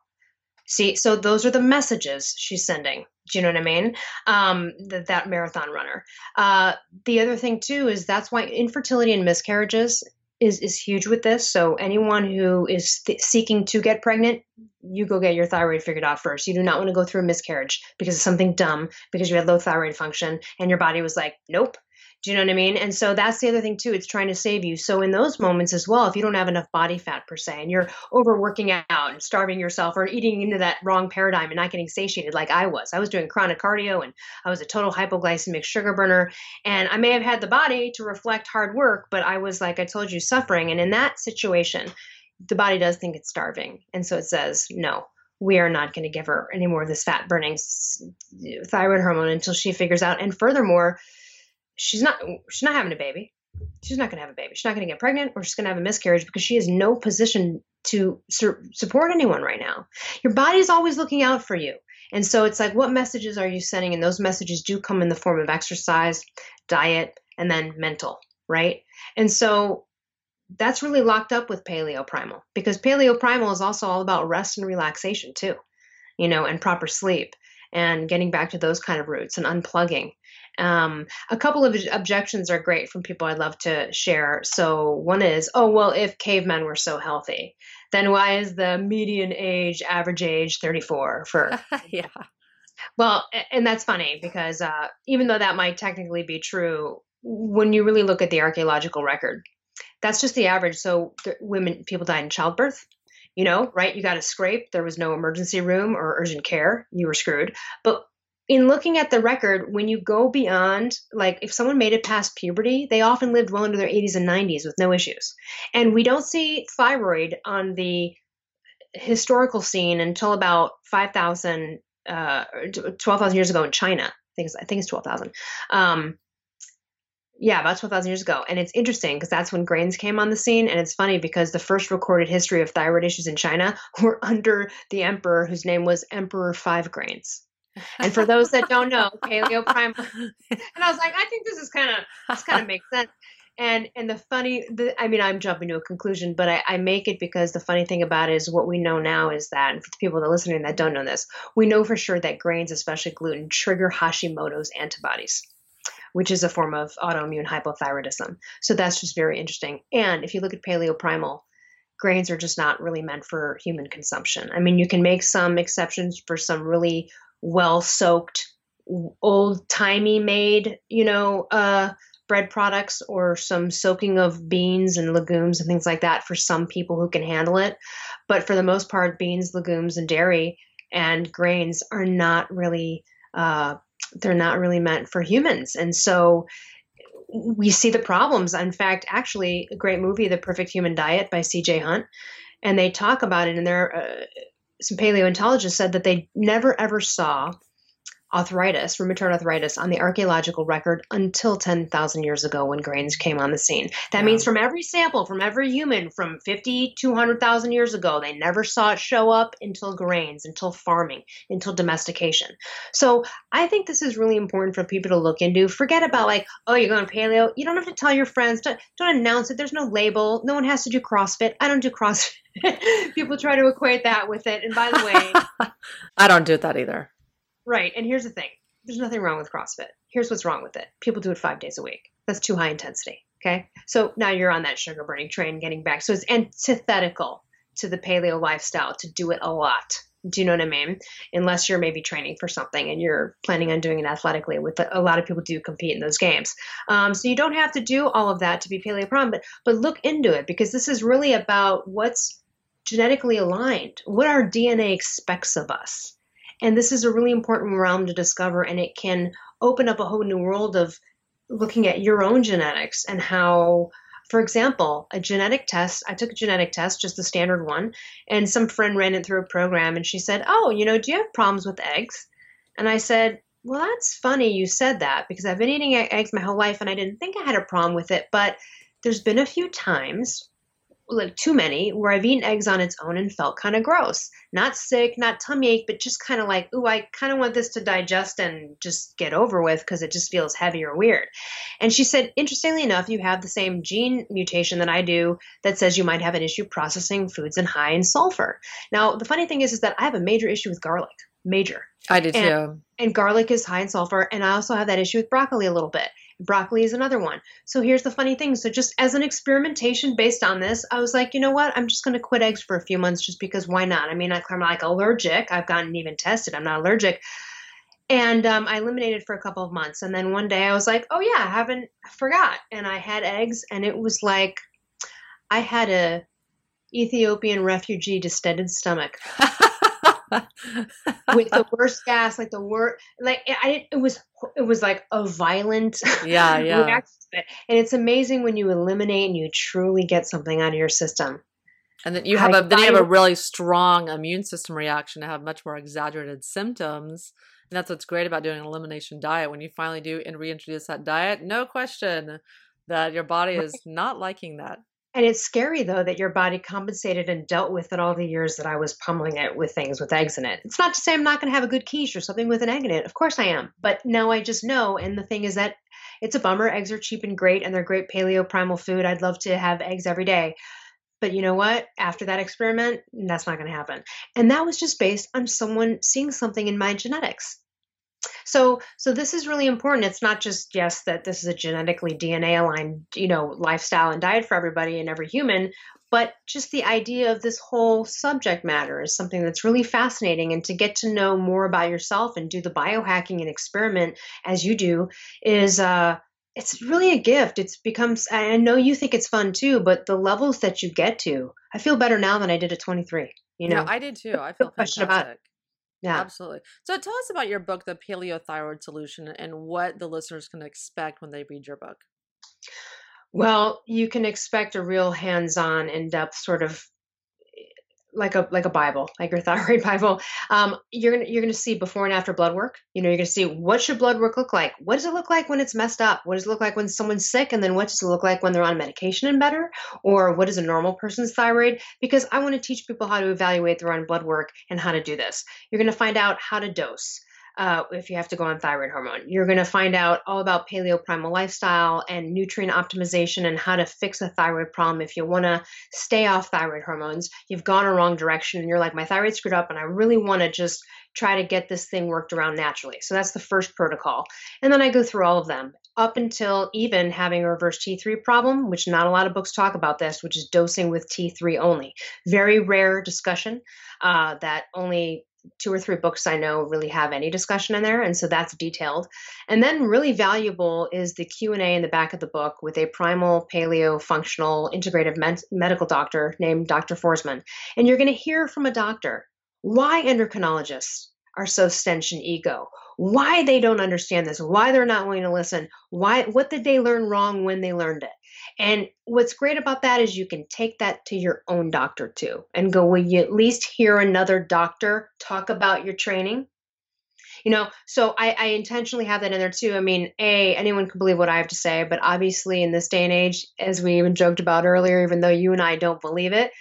See, so those are the messages she's sending. Do you know what I mean? Um, that, that marathon runner. Uh, the other thing too is that's why infertility and miscarriages is is huge with this. So anyone who is th- seeking to get pregnant, you go get your thyroid figured out first. You do not want to go through a miscarriage because of something dumb because you had low thyroid function and your body was like, nope, do you know what I mean? And so that's the other thing too. It's trying to save you. So in those moments as well, if you don't have enough body fat per se, and you're overworking out and starving yourself or eating into that wrong paradigm and not getting satiated like I was, I was doing chronic cardio and I was a total hypoglycemic sugar burner. And I may have had the body to reflect hard work, but I was like I told you, suffering. And in that situation, the body does think it's starving, and so it says no we are not going to give her any more of this fat burning thyroid hormone until she figures out. And furthermore, she's not she's not having a baby. She's not going to have a baby. She's not going to get pregnant or she's going to have a miscarriage because she has no position to support anyone right now. Your body's always looking out for you. And so it's like, what messages are you sending? And those messages do come in the form of exercise, diet, and then mental, right? And so that's really locked up with paleo primal because paleo primal is also all about rest and relaxation too, you know, and proper sleep and getting back to those kind of roots and unplugging um, a couple of objections are great from people I'd love to share. So, one is, oh, well, if cavemen were so healthy, then why is the median age, average age 34 for. yeah. Well, and that's funny because uh, even though that might technically be true, when you really look at the archaeological record, that's just the average. So, women, people died in childbirth you know, right? You got a scrape. There was no emergency room or urgent care. You were screwed. But in looking at the record, when you go beyond, like if someone made it past puberty, they often lived well into their 80s and 90s with no issues. And we don't see thyroid on the historical scene until about 5,000, uh, 12,000 years ago in China. I think it's, it's 12,000. Um, yeah, about 12,000 years ago. And it's interesting because that's when grains came on the scene. And it's funny because the first recorded history of thyroid issues in China were under the emperor whose name was Emperor Five Grains. And for those that don't know, paleo primal. And I was like, I think this is kind of this kind of makes sense. And and the funny, the, I mean, I'm jumping to a conclusion, but I, I make it because the funny thing about it is what we know now is that, and for the people that are listening that don't know this, we know for sure that grains, especially gluten, trigger Hashimoto's antibodies which is a form of autoimmune hypothyroidism. So that's just very interesting. And if you look at paleo primal, grains are just not really meant for human consumption. I mean, you can make some exceptions for some really well soaked, old timey made, you know, uh, bread products or some soaking of beans and legumes and things like that for some people who can handle it. But for the most part, beans, legumes, and dairy and grains are not really. Uh, they're not really meant for humans. And so we see the problems. In fact, actually, a great movie, The Perfect Human Diet by C.J. Hunt, and they talk about it in their uh, some paleontologists said that they never ever saw arthritis, rheumatoid arthritis, on the archaeological record until 10,000 years ago when grains came on the scene. That yeah. means from every sample, from every human from 50 to 100,000 years ago, they never saw it show up until grains, until farming, until domestication. So I think this is really important for people to look into. Forget about like, oh, you're going paleo. You don't have to tell your friends. Don't, don't announce it. There's no label. No one has to do CrossFit. I don't do CrossFit. people try to equate that with it. And by the way, I don't do that either. Right. And here's the thing there's nothing wrong with CrossFit. Here's what's wrong with it people do it five days a week. That's too high intensity. Okay. So now you're on that sugar burning train getting back. So it's antithetical to the paleo lifestyle to do it a lot. Do you know what I mean? Unless you're maybe training for something and you're planning on doing it athletically, with a lot of people do compete in those games. Um, so you don't have to do all of that to be paleo prom, but but look into it because this is really about what's genetically aligned, what our DNA expects of us. And this is a really important realm to discover, and it can open up a whole new world of looking at your own genetics and how, for example, a genetic test. I took a genetic test, just the standard one, and some friend ran it through a program, and she said, Oh, you know, do you have problems with eggs? And I said, Well, that's funny you said that because I've been eating eggs my whole life, and I didn't think I had a problem with it, but there's been a few times like too many where I've eaten eggs on its own and felt kind of gross. Not sick, not tummy ache, but just kind of like, ooh, I kind of want this to digest and just get over with because it just feels heavy or weird. And she said, interestingly enough, you have the same gene mutation that I do that says you might have an issue processing foods and high in sulfur. Now, the funny thing is, is that I have a major issue with garlic. Major. I did and, too. And garlic is high in sulfur, and I also have that issue with broccoli a little bit. Broccoli is another one. So here's the funny thing. So just as an experimentation based on this, I was like, you know what? I'm just going to quit eggs for a few months just because why not? I mean, I'm like allergic. I've gotten even tested. I'm not allergic. And um, I eliminated for a couple of months. And then one day I was like, oh yeah, I haven't I forgot. And I had eggs and it was like I had a Ethiopian refugee distended stomach. with the worst gas, like the worst, like I, it was, it was like a violent, yeah, yeah. And it's amazing when you eliminate and you truly get something out of your system. And then you have a then you have a really strong immune system reaction to have much more exaggerated symptoms. And that's what's great about doing an elimination diet. When you finally do and reintroduce that diet, no question that your body is not liking that. And it's scary though that your body compensated and dealt with it all the years that I was pummeling it with things with eggs in it. It's not to say I'm not going to have a good quiche or something with an egg in it. Of course I am. But now I just know. And the thing is that it's a bummer. Eggs are cheap and great and they're great paleo primal food. I'd love to have eggs every day. But you know what? After that experiment, that's not going to happen. And that was just based on someone seeing something in my genetics. So, so this is really important. It's not just yes that this is a genetically DNA aligned, you know, lifestyle and diet for everybody and every human, but just the idea of this whole subject matter is something that's really fascinating. And to get to know more about yourself and do the biohacking and experiment as you do is, uh, it's really a gift. It's becomes. I know you think it's fun too, but the levels that you get to, I feel better now than I did at 23. You know, yeah, I did too. I feel fantastic. About yeah. Absolutely. So tell us about your book, The Paleo Thyroid Solution, and what the listeners can expect when they read your book. Well, you can expect a real hands-on, in-depth sort of like a like a Bible, like your thyroid Bible. Um, you're gonna you're gonna see before and after blood work. You know, you're gonna see what should blood work look like. What does it look like when it's messed up? What does it look like when someone's sick? And then what does it look like when they're on medication and better? Or what is a normal person's thyroid? Because I want to teach people how to evaluate their own blood work and how to do this. You're gonna find out how to dose uh, if you have to go on thyroid hormone. You're going to find out all about paleo primal lifestyle and nutrient optimization and how to fix a thyroid problem. If you want to stay off thyroid hormones, you've gone a wrong direction and you're like, my thyroid screwed up and I really want to just try to get this thing worked around naturally. So that's the first protocol. And then I go through all of them up until even having a reverse T3 problem, which not a lot of books talk about this, which is dosing with T3 only. Very rare discussion uh, that only two or three books I know really have any discussion in there, and so that's detailed. And then really valuable is the Q and A in the back of the book with a primal paleo functional integrative medical doctor named Dr. Forsman, and you're going to hear from a doctor why endocrinologists are so stench and ego, why they don't understand this, why they're not willing to listen, why what did they learn wrong when they learned it. And what's great about that is you can take that to your own doctor too and go, will you at least hear another doctor talk about your training? You know, so I, I intentionally have that in there too. I mean, A, anyone can believe what I have to say, but obviously in this day and age, as we even joked about earlier, even though you and I don't believe it,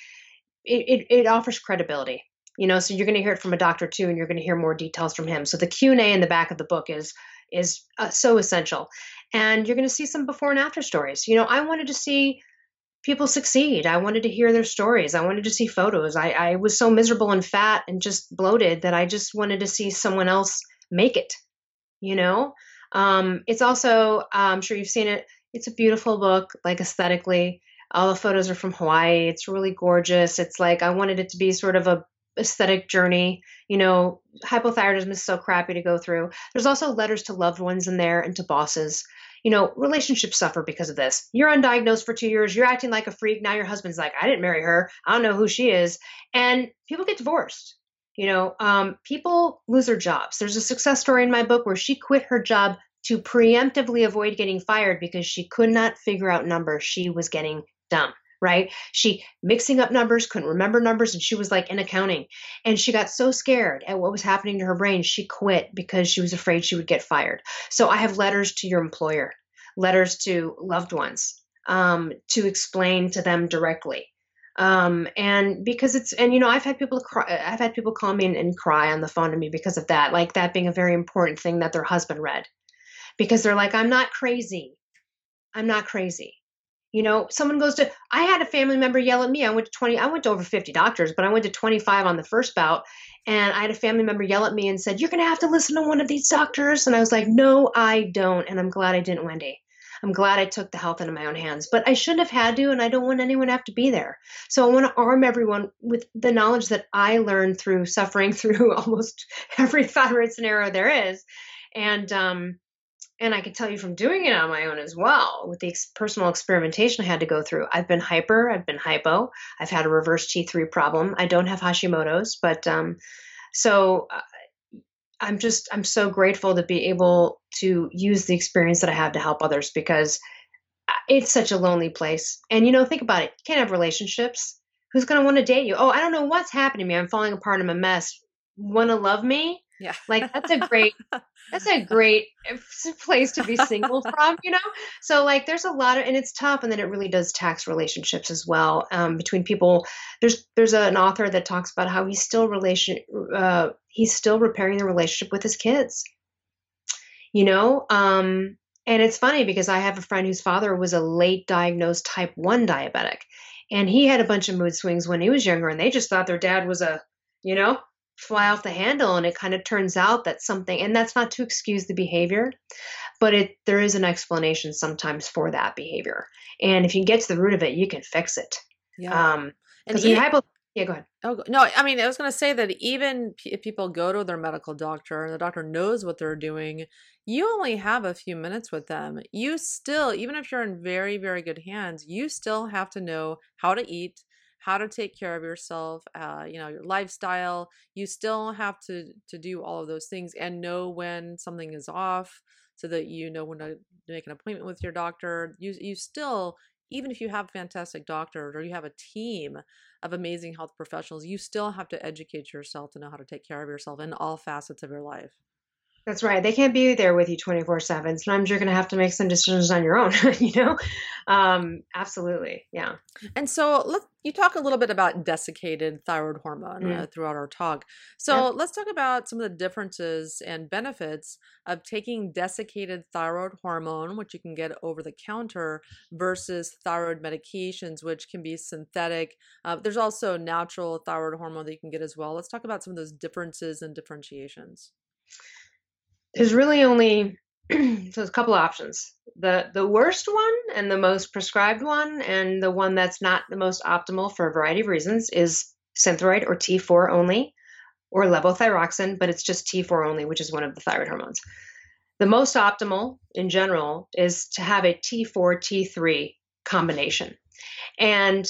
it, it, it offers credibility you know so you're going to hear it from a doctor too and you're going to hear more details from him so the q&a in the back of the book is is uh, so essential and you're going to see some before and after stories. You know i wanted to see people succeed. I wanted to hear their stories. I wanted to see photos. I, I was so miserable and fat and just bloated that i just wanted to see someone else make it you know? Um, it's also i'm sure you've seen it it's a beautiful book like aesthetically. All the photos are from hawaii. It's really gorgeous. It's like i wanted it to be sort of a aesthetic journey. You know, hypothyroidism is so crappy to go through. There's also letters to loved ones in there and to bosses. You know, relationships suffer because of this. You're undiagnosed for two years. You're acting like a freak. Now your husband's like, I didn't marry her. I don't know who she is. And people get divorced. You know, um, people lose their jobs. There's a success story in my book where she quit her job to preemptively avoid getting fired because she could not figure out numbers. She was getting dumb right? She mixing up numbers, couldn't remember numbers, and she was like in accounting. And she got so scared at what was happening to her brain, she quit because she was afraid she would get fired. So I have letters to your employer, letters to loved ones um, to explain to them directly. Um, and because it's and you know I've had people cry, I've had people call me and, and cry on the phone to me because of that, like that being a very important thing that their husband read, because they're like, I'm not crazy, I'm not crazy. You know, someone goes to, I had a family member yell at me. I went to 20, I went to over 50 doctors, but I went to 25 on the first bout. And I had a family member yell at me and said, You're going to have to listen to one of these doctors. And I was like, No, I don't. And I'm glad I didn't, Wendy. I'm glad I took the health into my own hands, but I shouldn't have had to, and I don't want anyone to have to be there. So I want to arm everyone with the knowledge that I learned through suffering through almost every thyroid scenario there is. And, um, and I can tell you from doing it on my own as well, with the ex- personal experimentation I had to go through. I've been hyper, I've been hypo, I've had a reverse T3 problem. I don't have Hashimoto's, but um, so uh, I'm just, I'm so grateful to be able to use the experience that I have to help others because uh, it's such a lonely place. And, you know, think about it. You can't have relationships. Who's going to want to date you? Oh, I don't know what's happening to me. I'm falling apart. I'm a mess. Want to love me? Yeah. Like that's a great that's a great place to be single from, you know? So like there's a lot of and it's tough and then it really does tax relationships as well um, between people. There's there's an author that talks about how he's still relation uh, he's still repairing the relationship with his kids. You know, um, and it's funny because I have a friend whose father was a late diagnosed type 1 diabetic and he had a bunch of mood swings when he was younger and they just thought their dad was a, you know, fly off the handle and it kind of turns out that something and that's not to excuse the behavior but it there is an explanation sometimes for that behavior and if you get to the root of it you can fix it yeah um and he, hypo- yeah go ahead Oh no! I mean, I was going to say that even if people go to their medical doctor and the doctor knows what they're doing, you only have a few minutes with them. You still, even if you're in very, very good hands, you still have to know how to eat, how to take care of yourself, uh, you know, your lifestyle. You still have to to do all of those things and know when something is off, so that you know when to make an appointment with your doctor. You you still even if you have a fantastic doctors or you have a team of amazing health professionals, you still have to educate yourself to know how to take care of yourself in all facets of your life. That's right. They can't be there with you 24 7. Sometimes you're going to have to make some decisions on your own, you know? Um, absolutely. Yeah. And so let you talk a little bit about desiccated thyroid hormone mm. uh, throughout our talk. So yeah. let's talk about some of the differences and benefits of taking desiccated thyroid hormone, which you can get over the counter, versus thyroid medications, which can be synthetic. Uh, there's also natural thyroid hormone that you can get as well. Let's talk about some of those differences and differentiations there's really only so a couple of options. The the worst one and the most prescribed one and the one that's not the most optimal for a variety of reasons is Synthroid or T4 only or levothyroxine, but it's just T4 only, which is one of the thyroid hormones. The most optimal in general is to have a T4 T3 combination. And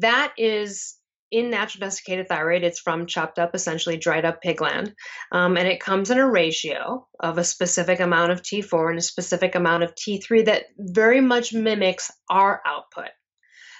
that is in natural desiccated thyroid, it's from chopped up, essentially dried up pig gland. Um, and it comes in a ratio of a specific amount of T4 and a specific amount of T3 that very much mimics our output.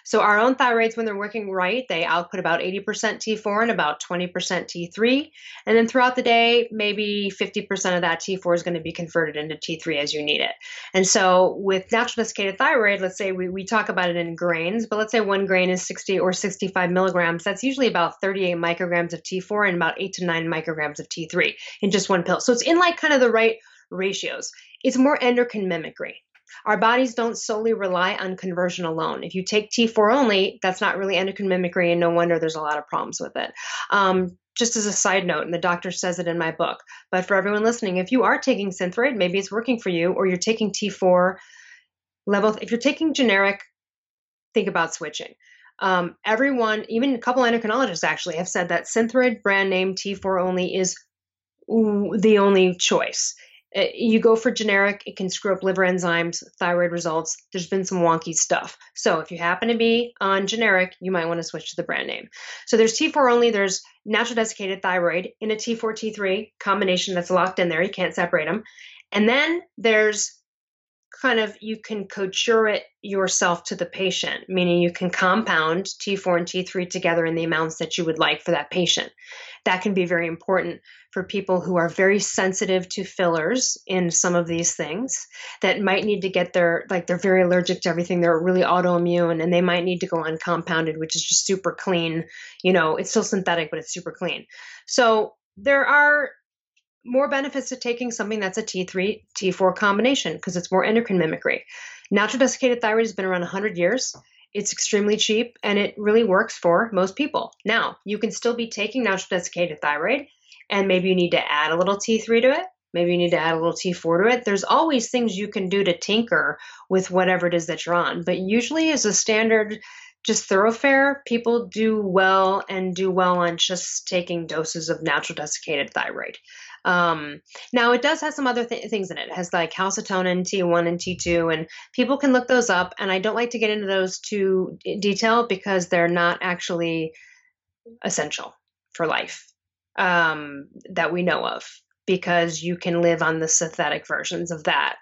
So our own thyroids, when they're working right, they output about 80% T4 and about 20% T3. And then throughout the day, maybe 50% of that T4 is going to be converted into T3 as you need it. And so with natural desiccated thyroid, let's say we, we talk about it in grains, but let's say one grain is 60 or 65 milligrams. That's usually about 38 micrograms of T4 and about 8 to 9 micrograms of T3 in just one pill. So it's in like kind of the right ratios. It's more endocrine mimicry. Our bodies don't solely rely on conversion alone. If you take T4 only, that's not really endocrine mimicry, and no wonder there's a lot of problems with it. Um, just as a side note, and the doctor says it in my book, but for everyone listening, if you are taking Synthroid, maybe it's working for you, or you're taking T4 level, if you're taking generic, think about switching. Um, everyone, even a couple endocrinologists actually, have said that Synthroid brand name T4 only is the only choice. Uh, you go for generic, it can screw up liver enzymes, thyroid results. There's been some wonky stuff. So if you happen to be on generic, you might want to switch to the brand name. So there's T4 only, there's natural desiccated thyroid in a T4 T3 combination that's locked in there. You can't separate them. And then there's kind of you can couture it yourself to the patient, meaning you can compound T4 and T3 together in the amounts that you would like for that patient. That can be very important for people who are very sensitive to fillers in some of these things that might need to get their like they're very allergic to everything they're really autoimmune and they might need to go uncompounded which is just super clean you know it's still synthetic but it's super clean so there are more benefits to taking something that's a T3 T4 combination because it's more endocrine mimicry. Natural desiccated thyroid has been around 100 years. It's extremely cheap and it really works for most people. Now, you can still be taking natural desiccated thyroid and maybe you need to add a little T3 to it. Maybe you need to add a little T4 to it. There's always things you can do to tinker with whatever it is that you're on. But usually, as a standard just thoroughfare, people do well and do well on just taking doses of natural desiccated thyroid. Um, now, it does have some other th- things in it. It has like calcitonin, T1 and T2, and people can look those up. And I don't like to get into those too detail because they're not actually essential for life um, that we know of because you can live on the synthetic versions of that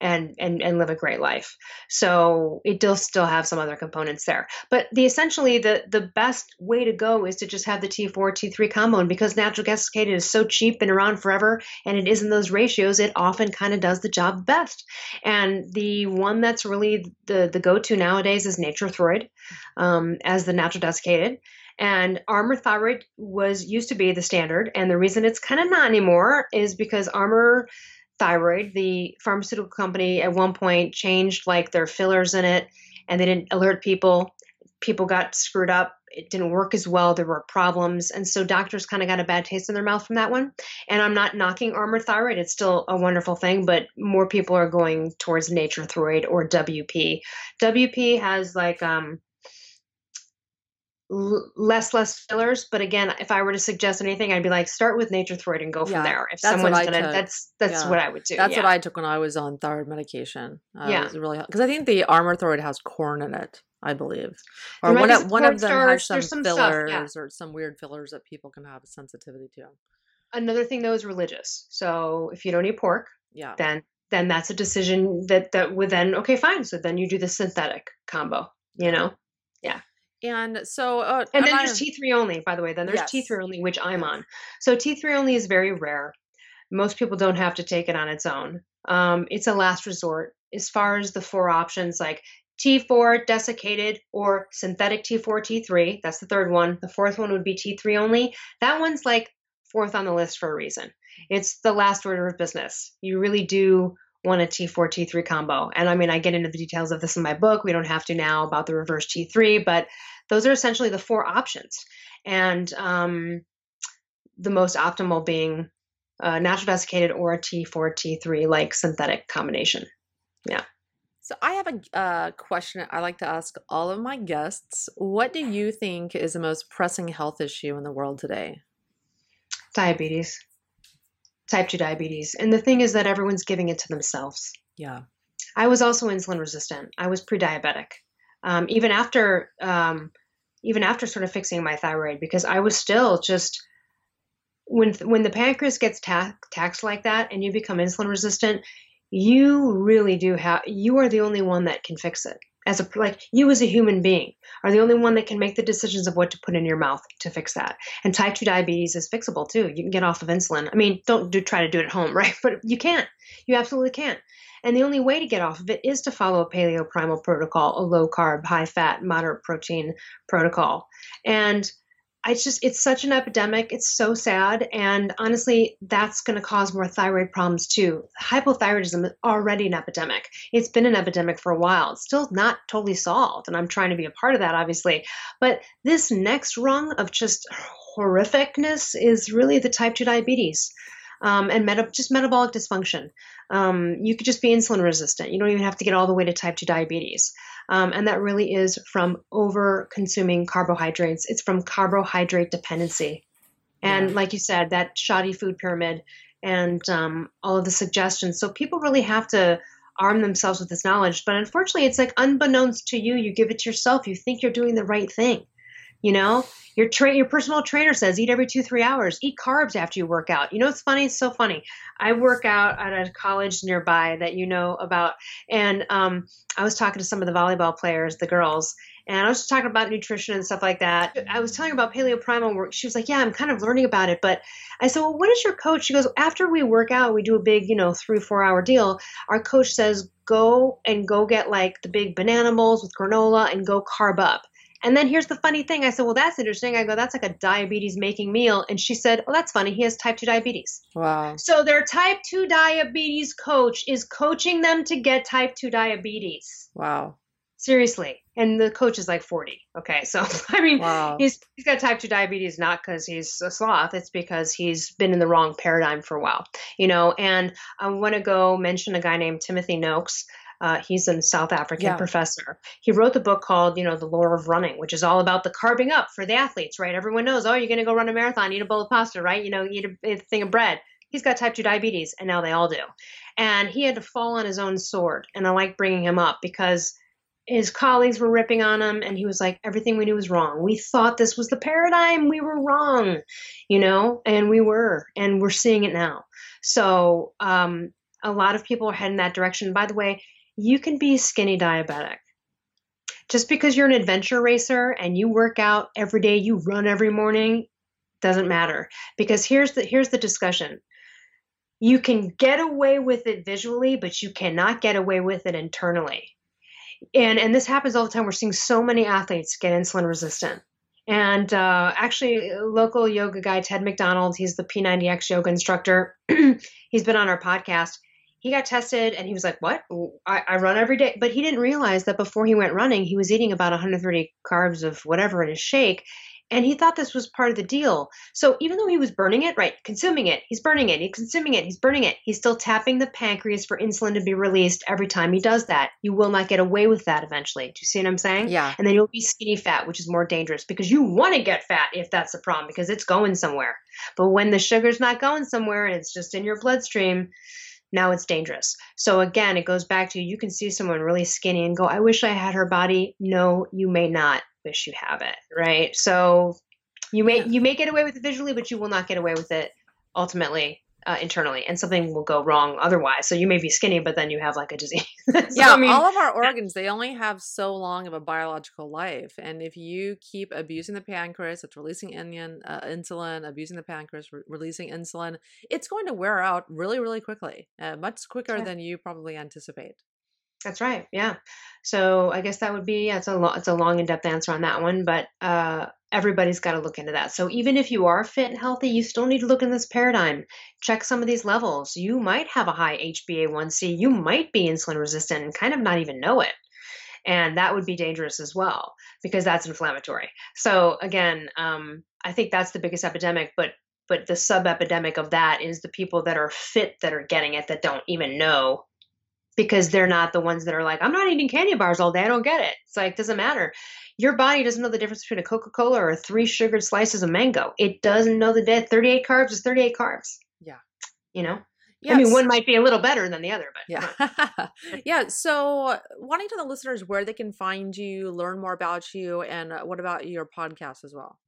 and and and live a great life. So it does still have some other components there. But the essentially the the best way to go is to just have the T4 T3 combo and because natural desiccated is so cheap and around forever and it is in those ratios, it often kind of does the job best. And the one that's really the the go-to nowadays is Nature-Throid um, as the natural desiccated. And Armour thyroid was used to be the standard, and the reason it's kind of not anymore is because Armour thyroid, the pharmaceutical company at one point changed like their fillers in it and they didn't alert people. People got screwed up. It didn't work as well. There were problems. And so doctors kind of got a bad taste in their mouth from that one. And I'm not knocking Armour thyroid. It's still a wonderful thing, but more people are going towards Nature-Throid or WP. WP has like um less less fillers but again if i were to suggest anything i'd be like start with Nature-Throid and go from there. If someone's gonna took. that's that's yeah. what i would do that's yeah. what i took when i was on thyroid medication. Uh, yeah. really because i think the Armour thyroid has corn in it i believe. Or one, of, one of them has some, some fillers stuff, or some weird fillers that people can have a sensitivity to. Another thing though is religious. So if you don't eat pork yeah. then then that's a decision that that would then okay fine. So then you do the synthetic combo you know? Yeah and so, uh, and then there's T3 only, by the way. Then there's yes. T3 only, which I'm on. So T3 only is very rare. Most people don't have to take it on its own. Um, it's a last resort. As far as the four options, like T4 desiccated or synthetic T4 T3, that's the third one. The fourth one would be T3 only. That one's like fourth on the list for a reason. It's the last order of business. You really do want a T4 T3 combo. And I mean, I get into the details of this in my book. We don't have to now about the reverse T3, but those are essentially the four options. And um, the most optimal being uh, natural desiccated or a T4 T3 like synthetic combination. Yeah. So I have a uh, question I like to ask all of my guests. What do you think is the most pressing health issue in the world today? Diabetes type 2 diabetes. And the thing is that everyone's giving it to themselves. Yeah. I was also insulin resistant. I was pre-diabetic. Um, even after um, even after sort of fixing my thyroid because I was still just when when the pancreas gets ta- taxed like that and you become insulin resistant, you really do have you are the only one that can fix it as a like you as a human being are the only one that can make the decisions of what to put in your mouth to fix that. And type 2 diabetes is fixable too. You can get off of insulin. I mean don't do try to do it at home right? But you can't. You absolutely can't. And the only way to get off of it is to follow a paleo primal protocol a low carb high fat moderate protein protocol. And it's just it's such an epidemic. It's so sad. And honestly that's going to cause more thyroid problems too. Hypothyroidism is already an epidemic. It's been an epidemic for a while. It's still not totally solved and i'm trying to be a part of that obviously. But this next rung of just horrificness is really the type 2 diabetes um, and meta- just metabolic dysfunction. Um, you could just be insulin resistant. You don't even have to get all the way to type 2 diabetes. Um, and that really is from over consuming carbohydrates. It's from carbohydrate dependency. And yeah. like you said, that shoddy food pyramid and um, all of the suggestions. So people really have to arm themselves with this knowledge. But unfortunately, it's like unbeknownst to you, you give it to yourself. You think you're doing the right thing You know, your tra- your personal trainer says eat every two three hours. Eat carbs after you work out. You know, it's funny. It's so funny. I work out at a college nearby that you know about, and um, I was talking to some of the volleyball players, the girls, and I was just talking about nutrition and stuff like that. I was telling about paleo primal work. She was like, "Yeah, I'm kind of learning about it." But I said, "Well, what is your coach?" She goes, "After we work out, we do a big, you know, three four hour deal. Our coach says go and go get like the big banana bowls with granola and go carb up." And then here's the funny thing. I said, Well, that's interesting. I go, That's like a diabetes making meal. And she said, Oh, that's funny. He has type 2 diabetes. Wow. So their type 2 diabetes coach is coaching them to get type 2 diabetes. Wow. Seriously. And the coach is like 40. Okay. So, I mean, Wow. he's, he's got type 2 diabetes not because he's a sloth, it's because he's been in the wrong paradigm for a while, you know. And I want to go mention a guy named Timothy Noakes. Uh, he's a South African Yeah. professor. He wrote the book called, you know, The Lore of Running, which is all about the carbing up for the athletes, right? Everyone knows, oh, you're going to go run a marathon, eat a bowl of pasta, right? You know, eat a, a thing of bread. He's got type 2 diabetes, and now they all do. And he had to fall on his own sword. And I like bringing him up because his colleagues were ripping on him, and he was like, everything we knew was wrong. We thought this was the paradigm. We were wrong, you know, and we were, and we're seeing it now. So, um, a lot of people are heading that direction. By the way, you can be skinny diabetic. Just because you're an adventure racer and you work out every day, you run every morning, doesn't matter. Because here's the here's the discussion. You can get away with it visually, but you cannot get away with it internally. And and this happens all the time. We're seeing so many athletes get insulin resistant. And uh, actually, local yoga guy, Ted McDonald, he's the P90X yoga instructor. he's been on our podcast he got tested and he was like, What? I, I run every day. But he didn't realize that before he went running, he was eating about 130 carbs of whatever in his shake. And he thought this was part of the deal. So even though he was burning it, right, consuming it, he's burning it, he's consuming it, he's burning it, he's still tapping the pancreas for insulin to be released every time he does that. You will not get away with that eventually. Do you see what I'm saying? Yeah. And then you'll be skinny fat, which is more dangerous because you want to get fat if that's the problem because it's going somewhere. But when the sugar's not going somewhere and it's just in your bloodstream, now it's dangerous. So again, it goes back to you can see someone really skinny and go, I wish I had her body. No, you may not wish you have it, right? So you may Yeah. you may get away with it visually, but you will not get away with it ultimately uh, internally, and something will go wrong otherwise. So you may be skinny, but then you have like a disease. So, yeah, I mean, all of our organs, they only have so long of a biological life. And if you keep abusing the pancreas, it's releasing onion, uh, insulin, abusing the pancreas, re- releasing insulin, it's going to wear out really, really quickly, uh, much quicker Yeah. than you probably anticipate. That's right. Yeah. So I guess that would be yeah, it's a lo- it's a long in depth answer on that one, but uh, everybody's got to look into that. So even if you are fit and healthy, you still need to look in this paradigm. Check some of these levels. You might have a high HbA1c. You might be insulin resistant and kind of not even know it. And that would be dangerous as well because that's inflammatory. So again, um, I think that's the biggest epidemic, but but the sub epidemic of that is the people that are fit that are getting it that don't even know because they're not the ones that are like, I'm not eating candy bars all day. I don't get it. It's like, doesn't matter. Your body doesn't know the difference between a Coca Cola or three sugared slices of mango. It doesn't know the day 38 carbs is 38 carbs. Yeah. You know? Yes. I mean, one might be a little better than the other, but Yeah. yeah. So, wanting to the listeners where they can find you, learn more about you, and uh, what about your podcast as well?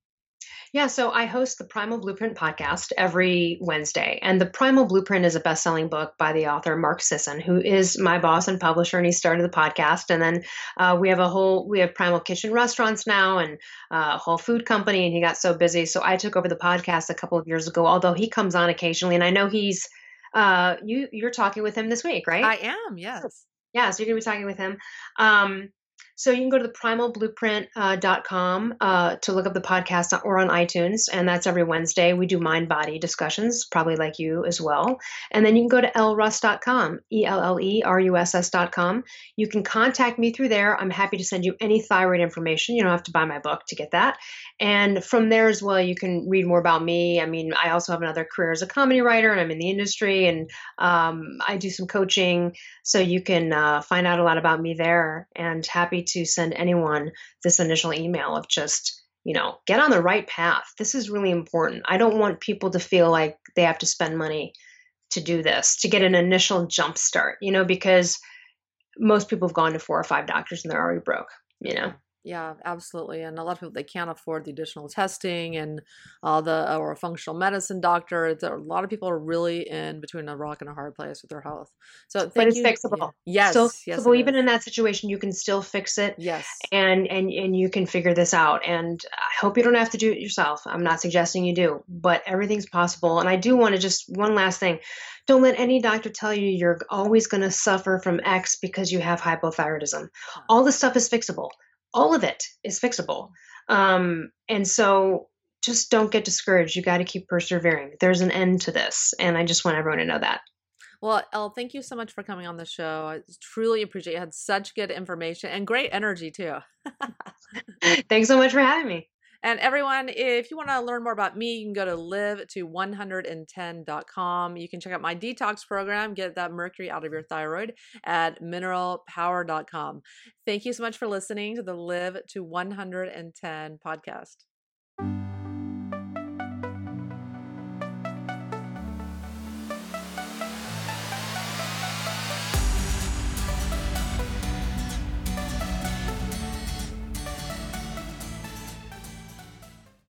Yeah, so I host the Primal Blueprint podcast every Wednesday. And the Primal Blueprint is a best selling book by the author Mark Sisson, who is my boss and publisher, and he started the podcast. And then uh, we have a whole, we have Primal Kitchen restaurants now and uh, a whole food company, and he got so busy. So I took over the podcast a couple of years ago, although he comes on occasionally. And I know he's, uh, you, you're talking with him this week, right? I am, yes. yeah, so you're going to be talking with him. Um, so you can go to the primalblueprint.com uh, to look up the podcast or on iTunes, and that's every Wednesday. We do mind body discussions, probably like you as well. And then you can go to elleruss.com, E L L E R U S S.com. You can contact me through there. I'm happy to send you any thyroid information. You don't have to buy my book to get that. And from there as well, you can read more about me. I mean, I also have another career as a comedy writer, and I'm in the industry, and um, I do some coaching. So you can uh, find out a lot about me there. And happy to send anyone this initial email of just, you know, get on the right path. This is really important. I don't want people to feel like they have to spend money to do this, to get an initial jump start, you know, because most people have gone to four or five doctors and they're already broke, you know. Yeah, absolutely. And a lot of people they can't afford the additional testing and all the or a functional medicine doctor. It's, a lot of people are really in between a rock and a hard place with their health. So but it's you. fixable. Yes, Still yes, fixable. it Even in that situation, you can still fix it, Yes. and and and you can figure this out. And I hope you don't have to do it yourself. I'm not suggesting you do, but everything's possible. And I do want to just one last thing: don't let any doctor tell you you're always going to suffer from X because you have hypothyroidism. All this stuff is fixable. All of it is fixable. Um, and so just don't get discouraged. You got to keep persevering. There's an end to this, and I just want everyone to know that. Well, Elle, thank you so much for coming on the show. I truly appreciate you had such good information and great energy too. Thanks so much for having me. And everyone, if you want to learn more about me, you can go to live to 110.com. You can check out my detox program, get that mercury out of your thyroid at mineralpower.com. Thank you so much for listening to the Live to 110 podcast.